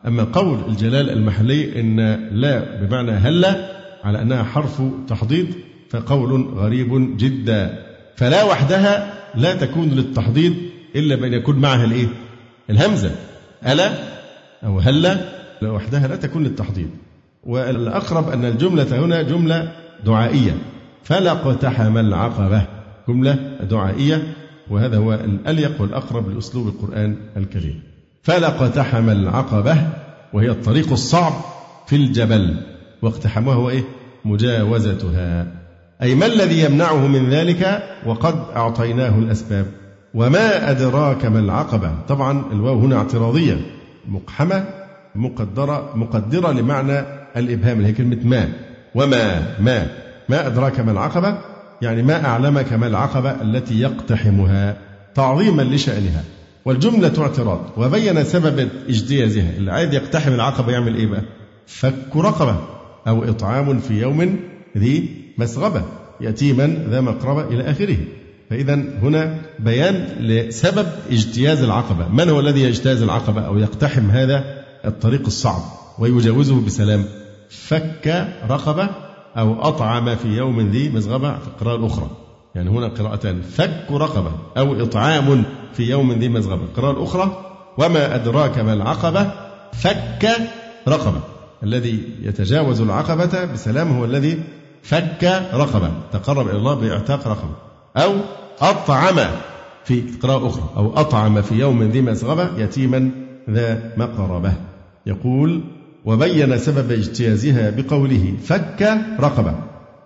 أما قول الجلال المحلي إن لا بمعنى هلا على أنها حرف تحضيض فقول غريب جدا. فلا وحدها لا تكون للتحضيض إلا بأن يكون معها الإيه؟ الهمزة. ألا أو هلا لوحدها لا تكون للتحضيض. والأقرب أن الجملة هنا جملة دعائية. فلا اقتحم العقبة. جملة دعائية وهذا هو الأليق والأقرب لأسلوب القرآن الكريم. فلا اقتحم العقبة وهي الطريق الصعب في الجبل. واقتحمها هو إيه؟ مجاوزتها. أي ما الذي يمنعه من ذلك؟ وقد أعطيناه الأسباب. وما أدراك ما العقبة؟ طبعا الواو هنا اعتراضية. مقحمة مقدرة مقدرة لمعنى الإبهام اللي هي كلمة ما. وما ما ما أدراك ما العقبة؟ يعني ما أعلمك ما العقبة التي يقتحمها؟ تعظيما لشأنها. والجملة اعتراض. وبين سبب اجتيازها. اللي عايز يقتحم العقبة يعمل إيه بقى؟ فك رقبة أو إطعام في يوم ذي مسغبة. يتيما ذا مقربة إلى آخره. فإذا هنا بيان لسبب اجتياز العقبة. من هو الذي يجتاز العقبة أو يقتحم هذا؟ الطريق الصعب. ويجاوزه بسلام. فك رقبة أو أطعم في يوم ذي مسغبة في القراءة الأخرى يعني هنا قراءتان. فك رقبة أو إطعام في يوم ذي مسغبة القراءة الأخرى وما أدراك ما العقبة؟ فك رقبة. الذي يتجاوز العقبة بسلام هو الذي فك رقبة تقرب إلى الله بإعتاق رقبة. أو أطعم في قراءة أخرى. أو أطعم في يوم ذي مسغبة يتيما ذا مقربة. يقول وبين سبب اجتيازها بقوله فك رقبة.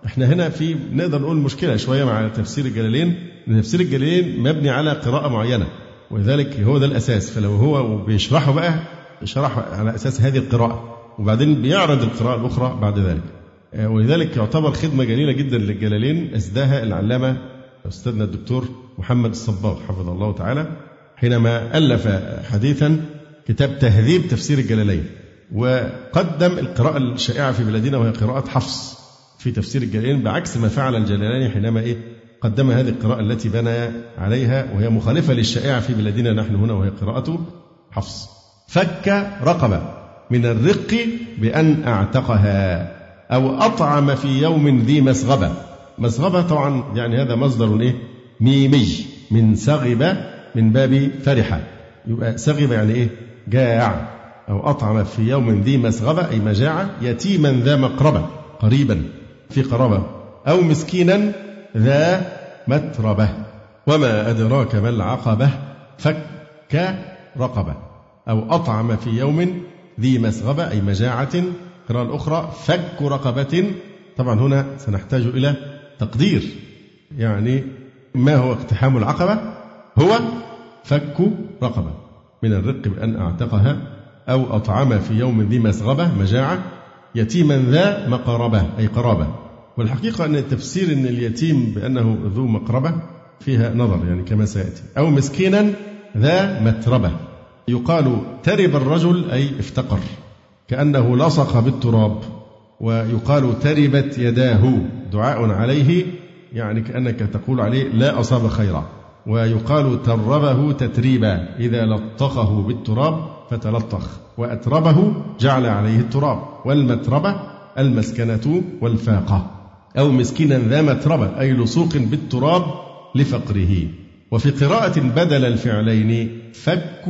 إحنا هنا في نقدر نقول مشكلة شوية مع تفسير الجلالين ان تفسير الجلالين مبني على قراءة معينة ولذلك هو ده الأساس. فلو هو بيشرحه بقى شرح على أساس هذه القراءة وبعدين بيعرض القراءة الأخرى بعد ذلك. آه، ولذلك يعتبر خدمة جليلة جدا للجلالين أسداها العلامة أستاذنا الدكتور محمد الصباغ حفظه الله تعالى حينما ألف حديثا كتاب تهذيب تفسير الجلالين. وقدم القراءة الشائعة في بلادنا وهي قراءة حفص في تفسير الجلالين بعكس ما فعل الجلالين حينما إيه؟ قدم هذه القراءة التي بنى عليها وهي مخالفة للشائعة في بلادنا نحن هنا وهي قراءة حفص. فك رقبة من الرق بأن أعتقها أو أطعم في يوم ذي مسغبة. مسغبة طبعا يعني هذا مصدر إيه؟ ميمي من سغب من باب فرحة. يبقى سغب يعني إيه؟ جاع أو أطعم في يوم ذي مسغبة أي مجاعة يتيما ذا مقربة قريبا في قرابة أو مسكينا ذا متربة. وما أدراك ما العقبة؟ فك رقبة. أو أطعم في يوم ذي مسغبة أي مجاعة. القراءة الأخرى فك رقبة. طبعا هنا سنحتاج إلى تقدير. يعني ما هو اقتحام العقبة؟ هو فك رقبة. من الرق بأن أعتقها أو أطعم في يوم ذي مسغبة مجاعة يتيما ذا مقربة أي قرابة. والحقيقة أن التفسير أن اليتيم بأنه ذو مقربة فيها نظر يعني كما سيأتي. أو مسكينا ذا متربة. يقال ترب الرجل أي افتقر كأنه لصق بالتراب. ويقال تربت يداه دعاء عليه يعني كأنك تقول عليه لا أصاب خيرا. ويقال تربه تتريبا إذا لطخه بالتراب. فتلطخ وأتربه جعل عليه التراب والمتربة المسكنة والفاقة. أو مسكينا ذا متربة أي لصوق بالتراب لفقره. وفي قراءة بدل الفعلين فك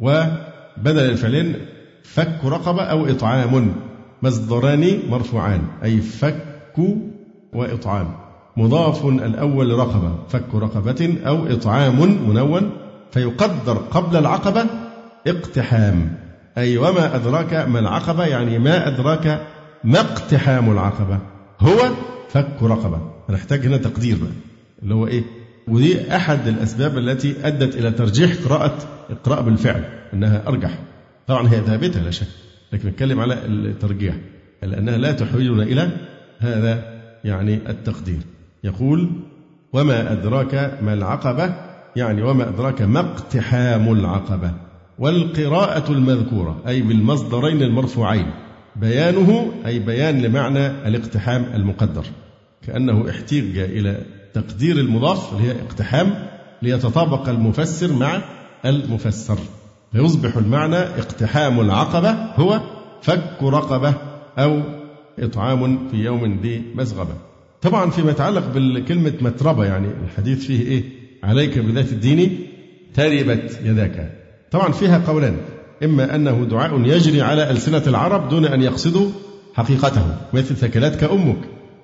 وبدل الفعلين فك رقبة أو إطعام. مصدران مرفوعان أي فك وإطعام مضاف الأول رقبة فك رقبة أو إطعام منون فيقدر قبل العقبة اقتحام. أي وما أدراك ما العقبة يعني ما أدراك ما اقتحام العقبة. هو فك رقبة. هنحتاج هنا تقدير بقى. اللي هو إيه؟ ودي أحد الأسباب التي أدت إلى ترجيح قراءة القراءة بالفعل أنها أرجح. طبعا هي ثابتة لا شك. لكن نتكلم على الترجيح لأنها لا تحويلنا إلى هذا يعني التقدير. يقول وما أدراك ما العقبة؟ يعني وما أدراك ما اقتحام العقبة. والقراءة المذكورة أي بالمصدرين المرفوعين. بيانه أي بيان لمعنى الاقتحام المقدر. كأنه احتيج إلى تقدير المضاف اللي هي اقتحام ليتطابق المفسر مع المفسر. فيصبح المعنى اقتحام العقبة هو فك رقبة أو إطعام في يوم ذي مسغبة. طبعا فيما يتعلق بالكلمة متربة يعني الحديث فيه إيه؟ عليك بذات الدين تربت يداك. طبعا فيها قولان. إما أنه دعاء يجري على ألسنة العرب دون أن يقصدوا حقيقته. مثل ثكلتك أمك.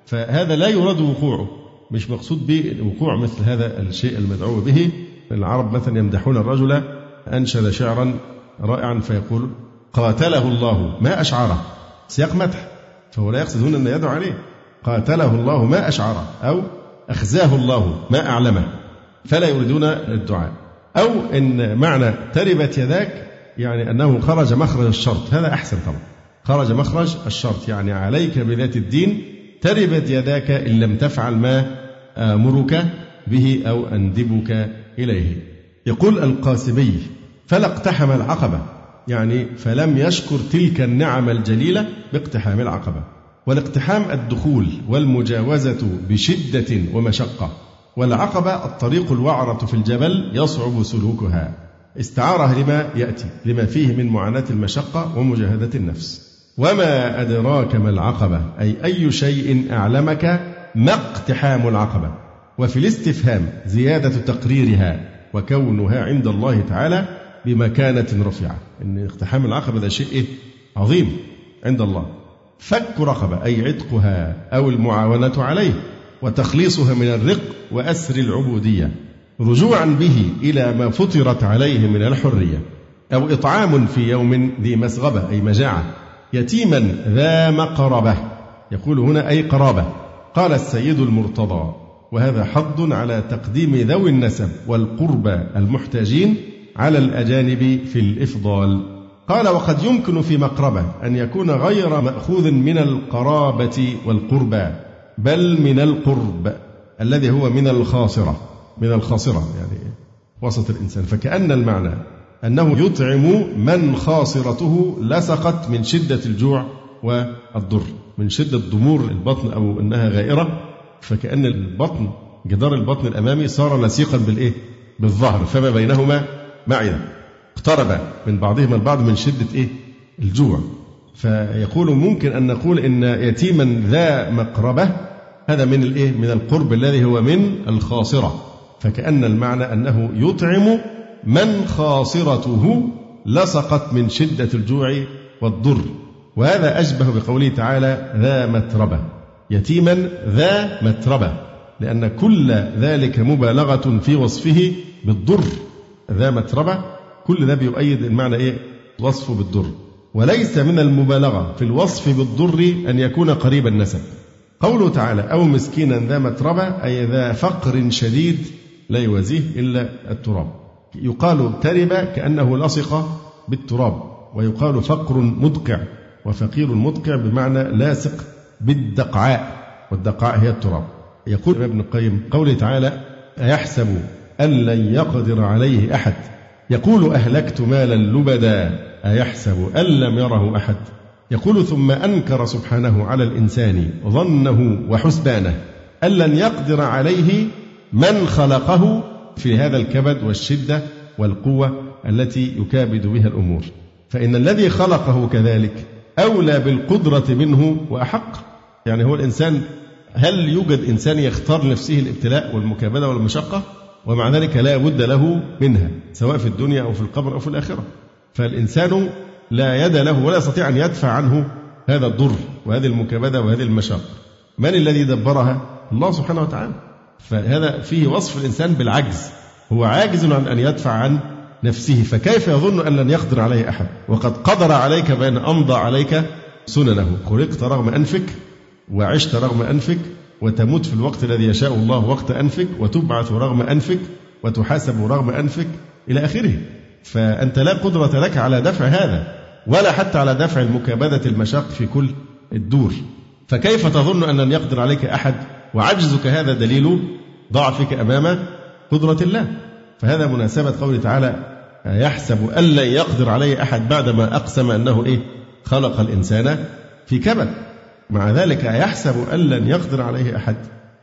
فهذا لا يراد وقوعه. مش مقصود به وقوع مثل هذا الشيء المدعو به. العرب مثلا يمدحون الرجل أنشد شعرا رائعا فيقول قاتله الله ما أشعره. سياق مدح. فهو لا يقصد هنا أن يدعو عليه. قاتله الله ما أشعره. أو أخزاه الله ما أعلمه. فلا يريدون الدعاء. أو إن معنى تربت يداك يعني أنه خرج مخرج الشرط. هذا أحسن طبعا. خرج مخرج الشرط. يعني عليك بذات الدين تربت يداك إن لم تفعل ما آمرك به أو أندبك إليه. يقول القاسمي فلا اقتحم العقبة. يعني فلم يشكر تلك النعم الجليلة باقتحام العقبة. والاقتحام الدخول والمجاوزة بشدة ومشقة. والعقبة الطريق الوعرة في الجبل يصعب سلوكها. استعارها لما يأتي لما فيه من معاناة المشقة ومجاهدة النفس. وما أدراك ما العقبة؟ أي أي شيء أعلمك ما اقتحام العقبة؟ وفي الاستفهام زيادة تقريرها وكونها عند الله تعالى بمكانة رفيعة. إن اقتحام العقبة ده شيء عظيم عند الله. فك رقبة أي عتقها أو المعاونة عليه. وتخليصها من الرق وأسر العبودية رجوعا به إلى ما فطرت عليه من الحرية أو إطعام في يوم ذي مسغبة أي مجاعة يتيما ذا مقربة يقول هنا أي قرابة قال السيد المرتضى وهذا حض على تقديم ذوي النسب والقربى المحتاجين على الأجانب في الإفضال. قال وقد يمكن في مقربة أن يكون غير مأخوذ من القرابة والقربى. بل من القرب الذي هو من الخاصرة من الخاصرة يعني وسط الإنسان. فكأن المعنى أنه يطعم من خاصرته لسقت من شدة الجوع والضر من شدة ضمور البطن أو أنها غائرة. فكأن البطن جدار البطن الأمامي صار لصيقا بالإيه؟ بالظهر. فما بينهما معدة اقترب من بعضهما البعض من شدة إيه؟ الجوع. فيقول ممكن أن نقول إن يتيما ذا مقربة هذا من الإيه؟ من القرب الذي هو من الخاصرة. فكأن المعنى أنه يطعم من خاصرته لصقت من شدة الجوع والضر. وهذا أشبه بقوله تعالى ذا متربة. يتيما ذا متربة. لأن كل ذلك مبالغة في وصفه بالضر. ذا متربة كل ده بيؤيد المعنى إيه؟ وصفه بالضر. وليس من المبالغة في الوصف بالضر أن يكون قريب النسب. قوله تعالى أو مسكينا ذا متربة أي ذا فقر شديد لا يوازيه إلا التراب. يقال ترب كأنه لصق بالتراب ويقال فقر مدقع وفقير مدقع بمعنى لاصق بالدقعاء والدقعاء هي التراب. يقول ابن القيم قوله تعالى أيحسب أن لن يقدر عليه أحد؟ يقول أهلكت مالا لبدا أيحسب أن لم يره أحد؟ يقول ثم أنكر سبحانه على الإنسان ظنه وحسبانه أن لن يقدر عليه من خلقه في هذا الكبد والشدة والقوة التي يكابد بها الأمور. فإن الذي خلقه كذلك أولى بالقدرة منه وأحق. يعني هو الإنسان هل يوجد إنسان يختار لنفسه الابتلاء والمكابدة والمشقة؟ ومع ذلك لا بد له منها سواء في الدنيا أو في القبر أو في الآخرة. فالإنسان لا يد له ولا يستطيع أن يدفع عنه هذا الضر وهذه المكابدة وهذه المشقة. من الذي دبرها؟ الله سبحانه وتعالى. فهذا فيه وصف الإنسان بالعجز. هو عاجز عن أن يدفع عن نفسه فكيف يظن أن لن يقدر عليه أحد؟ وقد قدر عليك بأن أمضى عليك سننه. خلقت رغم أنفك وعشت رغم أنفك وتموت في الوقت الذي يشاء الله وقت أنفك وتبعث رغم أنفك وتحاسب رغم أنفك إلى آخره. فأنت لا قدرة لك على دفع هذا ولا حتى على دفع المكابدة المشاق في كل الدور. فكيف تظن أن لن يقدر عليك أحد وعجزك هذا دليل ضعفك أمام قدرة الله؟ فهذا مناسبة قوله تعالى يحسب أن لن يقدر عليه أحد بعدما أقسم أنه إيه؟ خلق الإنسان في كبد. مع ذلك يحسب أن لن يقدر عليه أحد.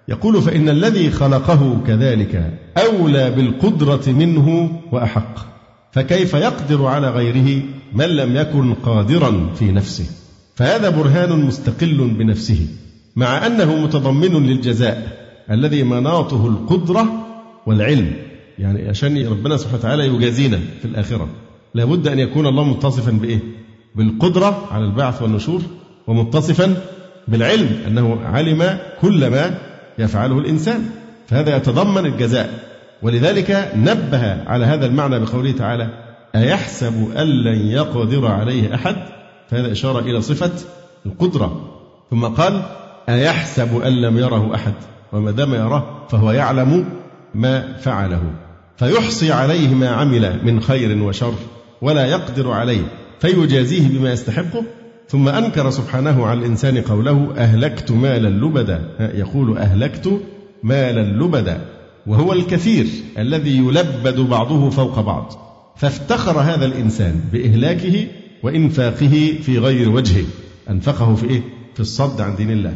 يقول فإن الذي خلقه كذلك أولى بالقدرة منه وأحق. فكيف يقدر على غيره من لم يكن قادرا في نفسه؟ فهذا برهان مستقل بنفسه مع أنه متضمن للجزاء الذي مناطه القدرة والعلم. يعني عشان ربنا سبحانه وتعالى يجازينا في الآخرة. لابد أن يكون الله متصفا بإيه؟ بالقدرة على البعث والنشور ومتصفا بالعلم أنه علم كل ما يفعله الإنسان. فهذا يتضمن الجزاء. ولذلك نبه على هذا المعنى بقوله تعالى أيحسب أن لن يقدر عليه أحد؟ فهذا إشارة إلى صفة القدرة. ثم قال أيحسب أن لم يره أحد؟ وما دام يراه فهو يعلم ما فعله. فيحصي عليه ما عمل من خير وشر ولا يقدر عليه فيجازيه بما يستحقه. ثم أنكر سبحانه على الإنسان قوله أهلكت مالا لبدا. يقول أهلكت مالا لبدا. وهو الكثير الذي يلبد بعضه فوق بعض فافتخر هذا الإنسان بإهلاكه وإنفاقه في غير وجهه. أنفقه في إيه؟ في الصد عن دين الله.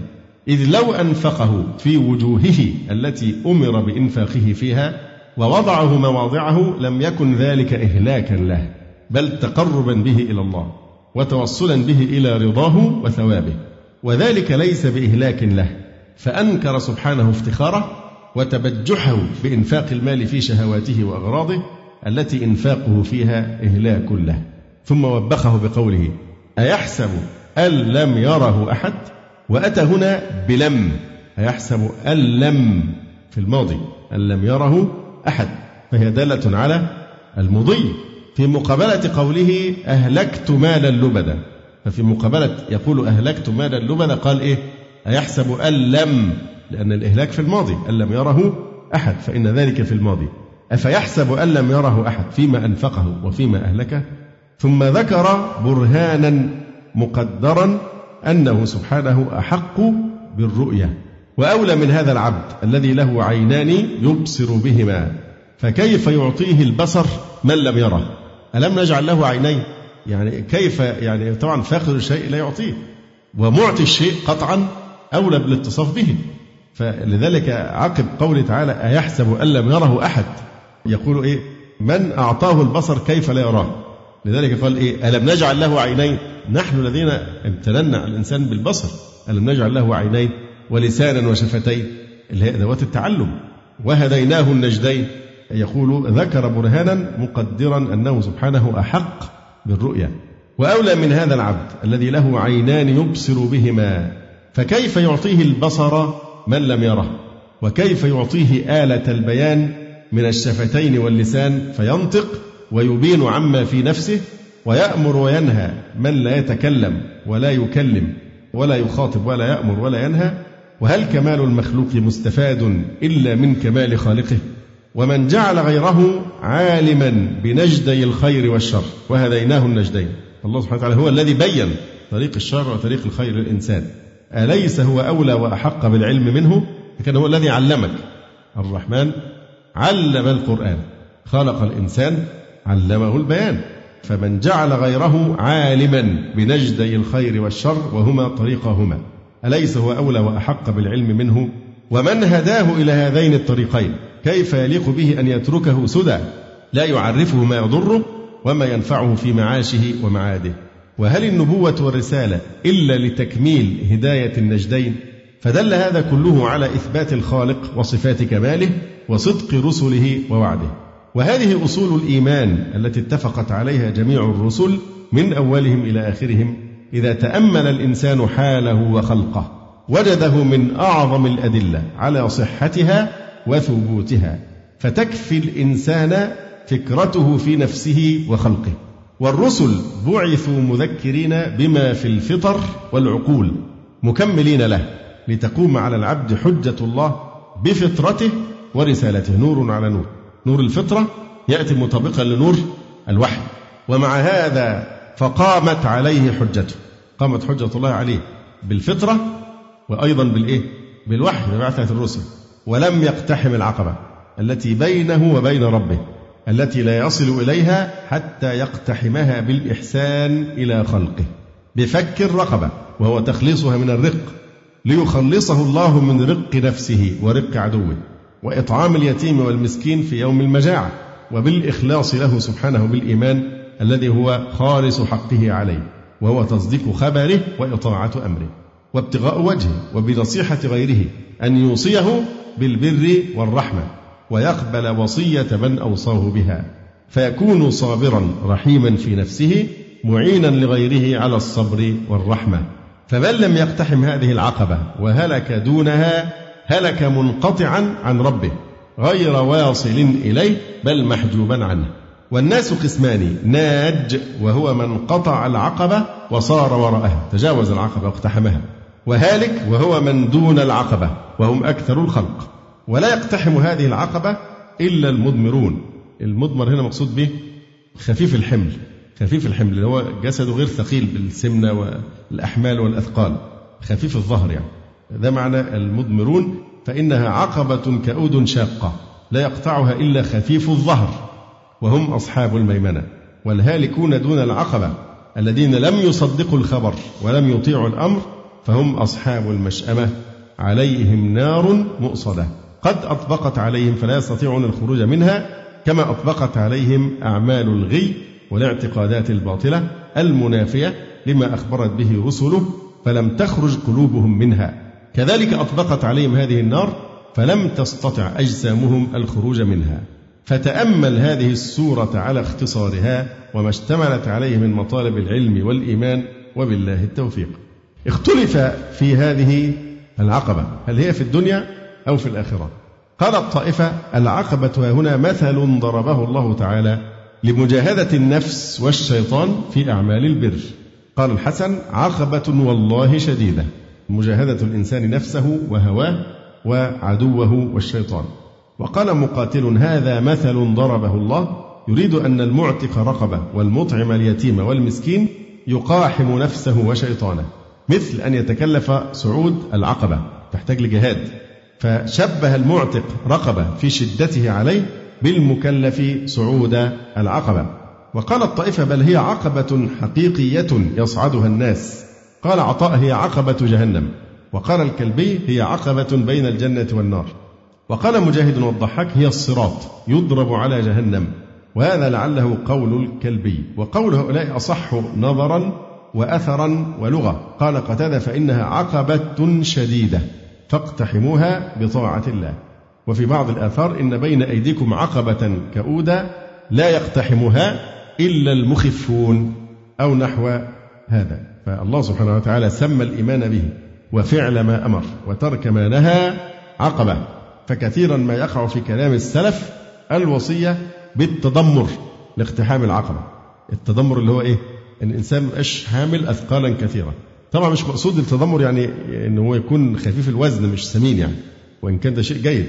إذ لو أنفقه في وجوهه التي أمر بإنفاقه فيها ووضعه مواضعه لم يكن ذلك إهلاكا له بل تقربا به إلى الله وتوصلا به إلى رضاه وثوابه. وذلك ليس بإهلاك له فأنكر سبحانه افتخاره وتبجحه بإنفاق المال في شهواته وأغراضه التي إنفاقه فيها إهلاك له. ثم وبخه بقوله أيحسب أن لم يره أحد؟ وأتى هنا بلم أيحسب أن لم في الماضي أن لم يره أحد. فهي دالة على المضي. في مقابلة قوله أهلكت مالا لبدا. ففي مقابلة يقول أهلكت مالا لبدا قال إيه؟ أيحسب أن لم لأن الإهلاك في الماضي أن لم يره أحد فإن ذلك في الماضي. أفيحسب أن لم يره أحد؟ فيما أنفقه وفيما أهلكه. ثم ذكر برهانا مقدرا أنه سبحانه أحق بالرؤية. وأولى من هذا العبد الذي له عينان يبصر بهما. فكيف يعطيه البصر من لم يره؟ ألم نجعل له عينين؟ يعني كيف يعني طبعا فاقد الشيء لا يعطيه. ومعطي الشيء قطعا أولى بالاتصاف به. فلذلك عقب قوله تعالى أيحسب أن لم يره أحد يقول إيه؟ من أعطاه البصر كيف لا يراه؟ لذلك قال إيه؟ ألم نجعل له عينين؟ نحن الذين امتننا الإنسان بالبصر. ألم نجعل له عينين ولسانا وشفتين؟ اللي هي أدوات التعلم. وهديناه النجدين. يقول ذكر برهانا مقدرا أنه سبحانه أحق بالرؤيا. وأولى من هذا العبد الذي له عينان يبصر بهما فكيف يعطيه البصر؟ من لم يره؟ وكيف يعطيه آلة البيان من الشفتين واللسان فينطق ويبين عما في نفسه ويأمر وينهى من لا يتكلم ولا يكلم ولا يخاطب ولا يأمر ولا ينهى؟ وهل كمال المخلوق مستفاد إلا من كمال خالقه؟ ومن جعل غيره عالما بنجدي الخير والشر وهديناه النجدين. الله سبحانه وتعالى هو الذي بين طريق الشر وطريق الخير للإنسان. أليس هو أولى وأحق بالعلم منه؟ لكن هو الذي علمك. الرحمن علم القرآن. خلق الإنسان علمه البيان. فمن جعل غيره عالما بنجدي الخير والشر وهما طريقهما. أليس هو أولى وأحق بالعلم منه؟ ومن هداه إلى هذين الطريقين؟ كيف يليق به أن يتركه سدى؟ لا يعرفه ما يضره وما ينفعه في معاشه ومعاده. وهل النبوة والرسالة إلا لتكميل هداية النجدين؟ فدل هذا كله على إثبات الخالق وصفات كماله وصدق رسله ووعده. وهذه أصول الإيمان التي اتفقت عليها جميع الرسل من أولهم إلى آخرهم إذا تأمل الإنسان حاله وخلقه وجده من أعظم الأدلة على صحتها وثبوتها فتكفي الإنسان فكرته في نفسه وخلقه. والرسل بعثوا مذكرين بما في الفطر والعقول مكملين له لتقوم على العبد حجة الله بفطرته ورسالته. نور على نور. نور الفطرة يأتي مطابقا لنور الوحي. ومع هذا فقامت عليه حجته. قامت حجة الله عليه بالفطرة وأيضا بالإيه؟ بالوحي ببعثة الرسل. ولم يقتحم العقبة التي بينه وبين ربه. التي لا يصل إليها حتى يقتحمها بالإحسان إلى خلقه. بفك الرقبة وهو تخليصها من الرق ليخلصه الله من رق نفسه ورق عدوه وإطعام اليتيم والمسكين في يوم المجاعة وبالإخلاص له سبحانه بالإيمان الذي هو خالص حقه عليه وهو تصديق خبره وإطاعة أمره وابتغاء وجهه وبنصيحة غيره أن يوصيه بالبر والرحمة. ويقبل وصية من أوصاه بها فيكون صابرا رحيما في نفسه معينا لغيره على الصبر والرحمة. فمن لم يقتحم هذه العقبة وهلك دونها هلك منقطعا عن ربه غير واصل إليه بل محجوبا عنه. والناس قسمان ناج وهو من قطع العقبة وصار وراءها تجاوز العقبة واقتحمها. وهالك وهو من دون العقبة وهم أكثر الخلق. ولا يقتحم هذه العقبة إلا المضمرون المضمر هنا مقصود به خفيف الحمل خفيف الحمل اللي هو جسده غير ثقيل بالسمنة والأحمال والأثقال. خفيف الظهر يعني. ده معنى المضمرون فإنها عقبة كؤود شاقة لا يقطعها إلا خفيف الظهر وهم أصحاب الميمنة. والهالكون دون العقبة الذين لم يصدقوا الخبر ولم يطيعوا الأمر فهم أصحاب المشأمة عليهم نار مؤصدة. قد أطبقت عليهم فلا يستطيعون الخروج منها كما أطبقت عليهم أعمال الغي والاعتقادات الباطلة المنافية لما أخبرت به رسله فلم تخرج قلوبهم منها. كذلك أطبقت عليهم هذه النار فلم تستطع أجسامهم الخروج منها. فتأمل هذه السورة على اختصارها وما اشتملت عليه من مطالب العلم والإيمان وبالله التوفيق. اختلف في هذه العقبة، هل هي في الدنيا؟ أو في الآخرة؟ قال الطائفة العقبة هنا مثل ضربه الله تعالى لمجاهدة النفس والشيطان في أعمال البر. قال الحسن: عقبة والله شديدة. مجاهدة الإنسان نفسه وهواه وعدوه والشيطان. وقال مقاتل هذا مثل ضربه الله يريد أن المعتق رقبة والمطعم اليتيم والمسكين يقاحم نفسه وشيطانه مثل أن يتكلف صعود العقبة تحتاج لجهاد فشبه المعتق رقبة في شدته عليه بالمكلف صعود العقبة. وقال الطائفة بل هي عقبة حقيقية يصعدها الناس. قال عطاء هي عقبة جهنم. وقال الكلبي هي عقبة بين الجنة والنار. وقال مجاهد والضحاك هي الصراط يضرب على جهنم. وهذا لعله قول الكلبي. وقول هؤلاء أصح نظرا وأثرا ولغة. قال قتادة فإنها عقبة شديدة. فاقتحموها بطاعة الله. وفي بعض الآثار إن بين أيديكم عقبة كؤودة لا يقتحمها إلا المخفون أو نحو هذا. فالله سبحانه وتعالى سمى الإيمان به وفعل ما أمر وترك ما نهى عقبة. فكثيرا ما يقع في كلام السلف الوصية بالتدمر لاقتحام العقبة. التدمر اللي هو إيه؟ إن الإنسان يبقاش حامل أثقالا كثيرة طبعا مش مقصود التدمر يعني إن هو يكون خفيف الوزن مش سمين يعني وإن كان ده شيء جيد.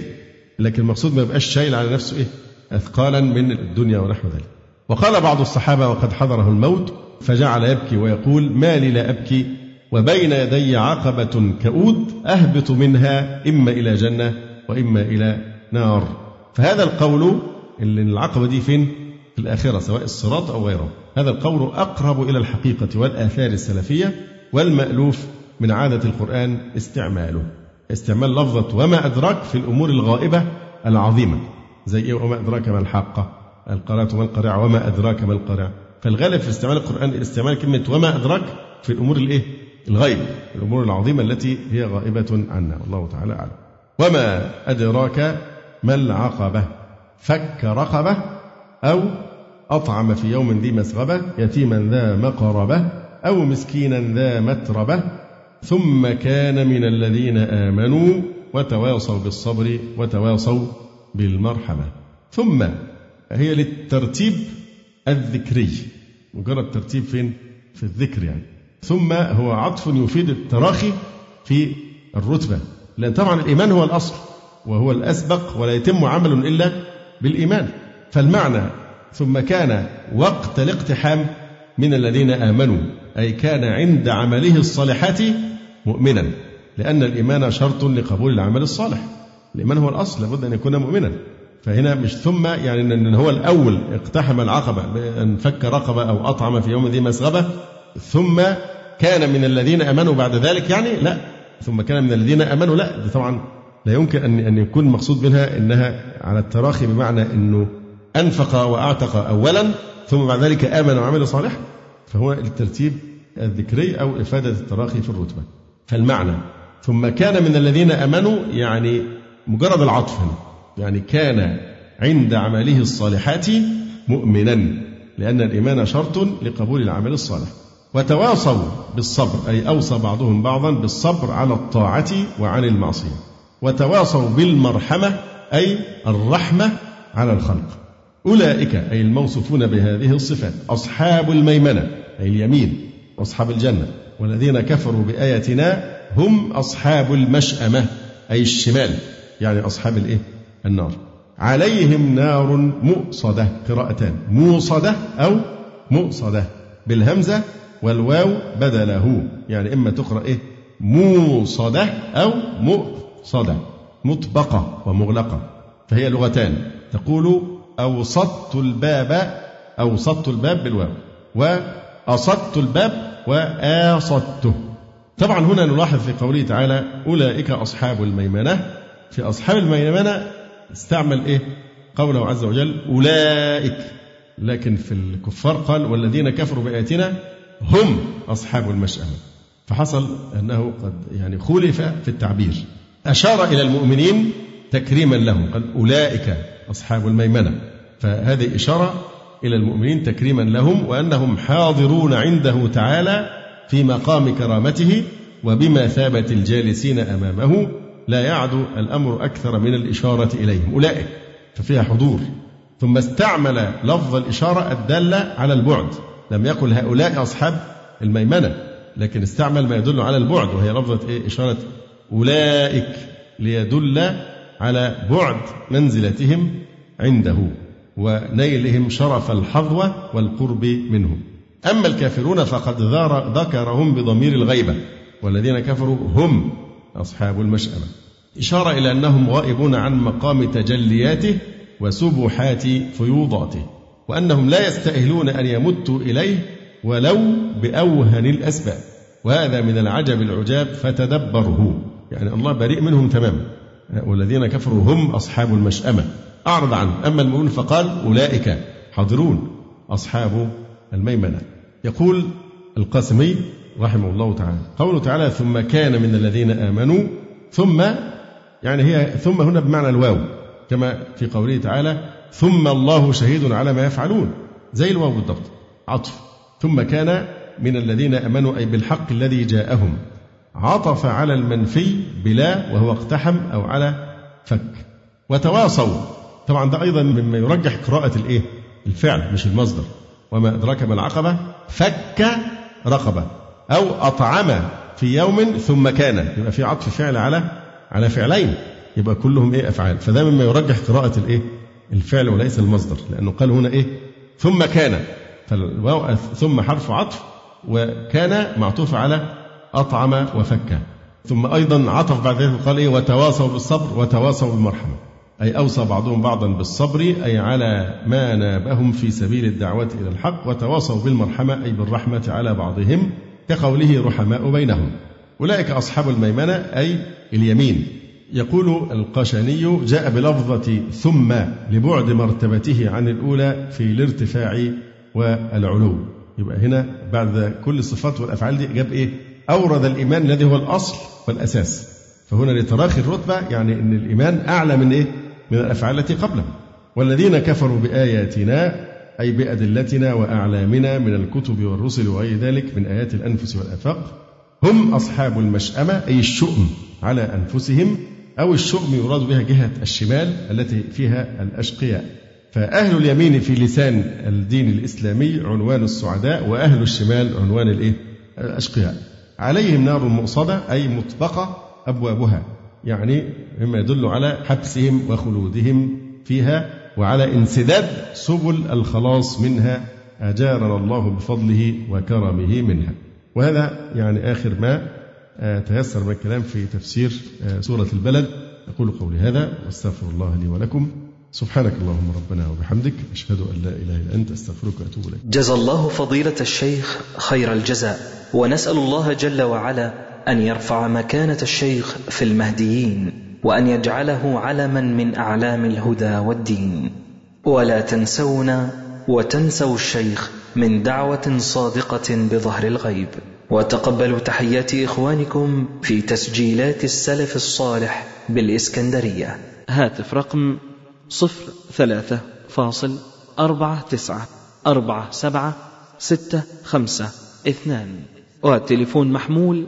لكن المقصود ما يبقاش شايل على نفسه إيه؟ أثقالا من الدنيا ونحو ذلك. وقال بعض الصحابة وقد حضره الموت فجعل يبكي ويقول ما لي لا أبكي وبين يدي عقبة كؤود أهبط منها إما إلى جنة وإما إلى نار. فهذا القول اللي العقبة دي فين؟ في الآخرة سواء الصراط أو غيره. هذا القول أقرب إلى الحقيقة والآثار السلفية. والمألوف من عادة القرآن استعماله. استعمال لفظة وما أدراك في الأمور الغائبة العظيمة زي إيه وما أدراك ما الحاقة القارعة ما القارعة وما أدراك ما القارعة فالغالب في استعمال القرآن استعمال كلمة وما أدراك في الأمور الإيه؟ الغيب الأمور العظيمة التي هي غائبة عنا. والله تعالى أعلم. وما أدراك ما العقبة فك رقبة أو أطعم في يوم ذي مسغبة يتيما ذا مقربة. أو مسكينا ذا متربة ثم كان من الذين آمنوا وتواصوا بالصبر وتواصوا بالمرحمة. ثم هي للترتيب الذكري. مجرد ترتيب فين؟ في الذكر يعني. ثم هو عطف يفيد التراخي في الرتبة. لأن طبعا الإيمان هو الأصل وهو الأسبق ولا يتم عمل إلا بالإيمان. فالمعنى ثم كان وقت الاقتحام من الذين آمنوا. أي كان عند عمله الصالحات مؤمنا لأن الإيمان شرط لقبول العمل الصالح. الإيمان هو الأصل لابد أن يكون مؤمنا. فهنا مش ثم يعني أن هو الأول اقتحم العقبة بأن فك رقبة أو أطعم في يوم ذي مسغبة ثم كان من الذين آمنوا بعد ذلك يعني لا ثم كان من الذين آمنوا لا. ده طبعا لا يمكن ان أن يكون المقصود منها إنها على التراخي بمعنى إنه أنفق وأعتق اولا ثم بعد ذلك آمن وعمل صالحا فهو الترتيب الذكري أو إفادة التراخي في الرتبة. فالمعنى ثم كان من الذين آمنوا يعني مجرد العطف يعني كان عند عمله الصالحات مؤمنا لأن الإيمان شرط لقبول العمل الصالح. وتواصوا بالصبر أي أوصى بعضهم بعضا بالصبر على الطاعة وعن المعصية. وتواصوا بالمرحمة أي الرحمة على الخلق. أولئك أي الموصوفون بهذه الصفات أصحاب الميمنة. أي اليمين أصحاب الجنة والذين كفروا بآياتنا هم أصحاب المشأمة أي الشمال يعني أصحاب الإيه؟ النار عليهم نار مؤصدة قراءتان موصدة أو مؤصدة بالهمزة والواو بدله يعني إما تقرأ إيه موصدة أو مؤصدة مطبقة ومغلقة فهي لغتان تقول أوسطت الباب أوسطت الباب بالواو وأصدت الباب وآصدته. طبعا هنا نلاحظ في قوله تعالى أولئك أصحاب الميمنة. في أصحاب الميمنة استعمل إيه؟ قوله عز وجل أولئك. لكن في الكفار قال والذين كفروا بآياتنا هم أصحاب المشأمة. فحصل أنه قد يعني خولف في التعبير. أشار إلى المؤمنين تكريما لهم. قال أولئك أصحاب الميمنة. فهذه إشارة إلى المؤمنين تكريما لهم وأنهم حاضرون عنده تعالى في مقام كرامته وبمثابة الجالسين أمامه لا يعد الأمر أكثر من الإشارة إليهم. أولئك ففيها حضور. ثم استعمل لفظ الإشارة الدالة على البعد. لم يقل هؤلاء أصحاب الميمنة لكن استعمل ما يدل على البعد وهي لفظة إيه؟ إشارة أولئك ليدل على بعد منزلتهم عنده. ونيلهم شرف الحظوة والقرب منه أما الكافرون فقد ذكرهم بضمير الغيبة والذين كفروا هم أصحاب المشأمة. إشارة إلى أنهم غائبون عن مقام تجلياته وسبحات فيوضاته وأنهم لا يستأهلون أن يمتوا إليه ولو بأوهن الأسباب. وهذا من العجب العجاب فتدبره. يعني الله بريء منهم تماما. والذين كفروا هم أصحاب المشأمة. أعرض عنه. أما المؤمن فقال أولئك حاضرون أصحاب الميمنة. يقول القاسمي رحمه الله تعالى قوله تعالى ثم كان من الذين آمنوا ثم يعني هي ثم هنا بمعنى الواو كما في قوله تعالى ثم الله شهيد على ما يفعلون زي الواو بالضبط عطف. ثم كان من الذين آمنوا أي بالحق الذي جاءهم. عطف على المنفي بلا وهو اقتحم أو على فك. وتواصوا. طبعا ده أيضا مما يرجح قراءة الإيه؟ الفعل مش المصدر. وما ادراك ما العقبة؟ فك رقبة أو أطعم في يوم ثم كان. يبقى في عطف فعل على على فعلين. يبقى كلهم إيه؟ أفعال. فده مما يرجح قراءة الإيه؟ الفعل وليس المصدر لأنه قال هنا إيه؟ ثم كان. فالواو ثم حرف عطف وكان معطوف على أطعم وفك. ثم أيضا عطف بعد ذلك قال إيه؟ وتواصوا بالصبر وتواصوا بالمرحمة. أي أوصى بعضهم بعضا بالصبر أي على ما نابهم في سبيل الدعوة إلى الحق وتواصوا بالمرحمة أي بالرحمة على بعضهم كقوله رحماء بينهم. أولئك أصحاب الميمنة أي اليمين. يقول القشني جاء بلفظة ثم لبعد مرتبته عن الأولى في الارتفاع والعلو. يبقى هنا بعد كل الصفات والأفعال دي جاب إيه؟ أورد الإيمان الذي هو الأصل والأساس. فهنا لتراخي الرتبة يعني أن الإيمان أعلى من إيه؟ من الأفعال التي قبله والذين كفروا بآياتنا أي بأدلتنا وأعلامنا من الكتب والرسل وغير ذلك من آيات الأنفس والآفاق هم أصحاب المشأمة أي الشؤم على أنفسهم أو الشؤم يراد بها جهة الشمال التي فيها الأشقياء. فأهل اليمين في لسان الدين الإسلامي عنوان السعداء وأهل الشمال عنوان الإيه؟ الأشقياء. عليهم نار مؤصدة أي مطبقة أبوابها. يعني مما يدل على حبسهم وخلودهم فيها وعلى انسداد سبل الخلاص منها أجارنا الله بفضله وكرمه منها. وهذا يعني آخر ما آه، تيسر من الكلام في تفسير آه، سورة البلد. أقول قولي هذا واستغفر الله لي ولكم. سبحانك اللهم ربنا وبحمدك أشهد أن لا إله إلا أنت أستغفرك وأتوب إليك.
جزى الله فضيلة الشيخ خير الجزاء ونسأل الله جل وعلا أن يرفع مكانة الشيخ في المهديين وأن يجعله علما من أعلام الهدى والدين. ولا تنسونا وتنسوا الشيخ من دعوة صادقة بظهر الغيب. وتقبلوا تحيات إخوانكم في تسجيلات السلف الصالح بالإسكندرية. هاتف رقم صفر ثلاثة فاصل أربعة تسعة أربعة سبعة ستة خمسة اثنان. والتليفون محمول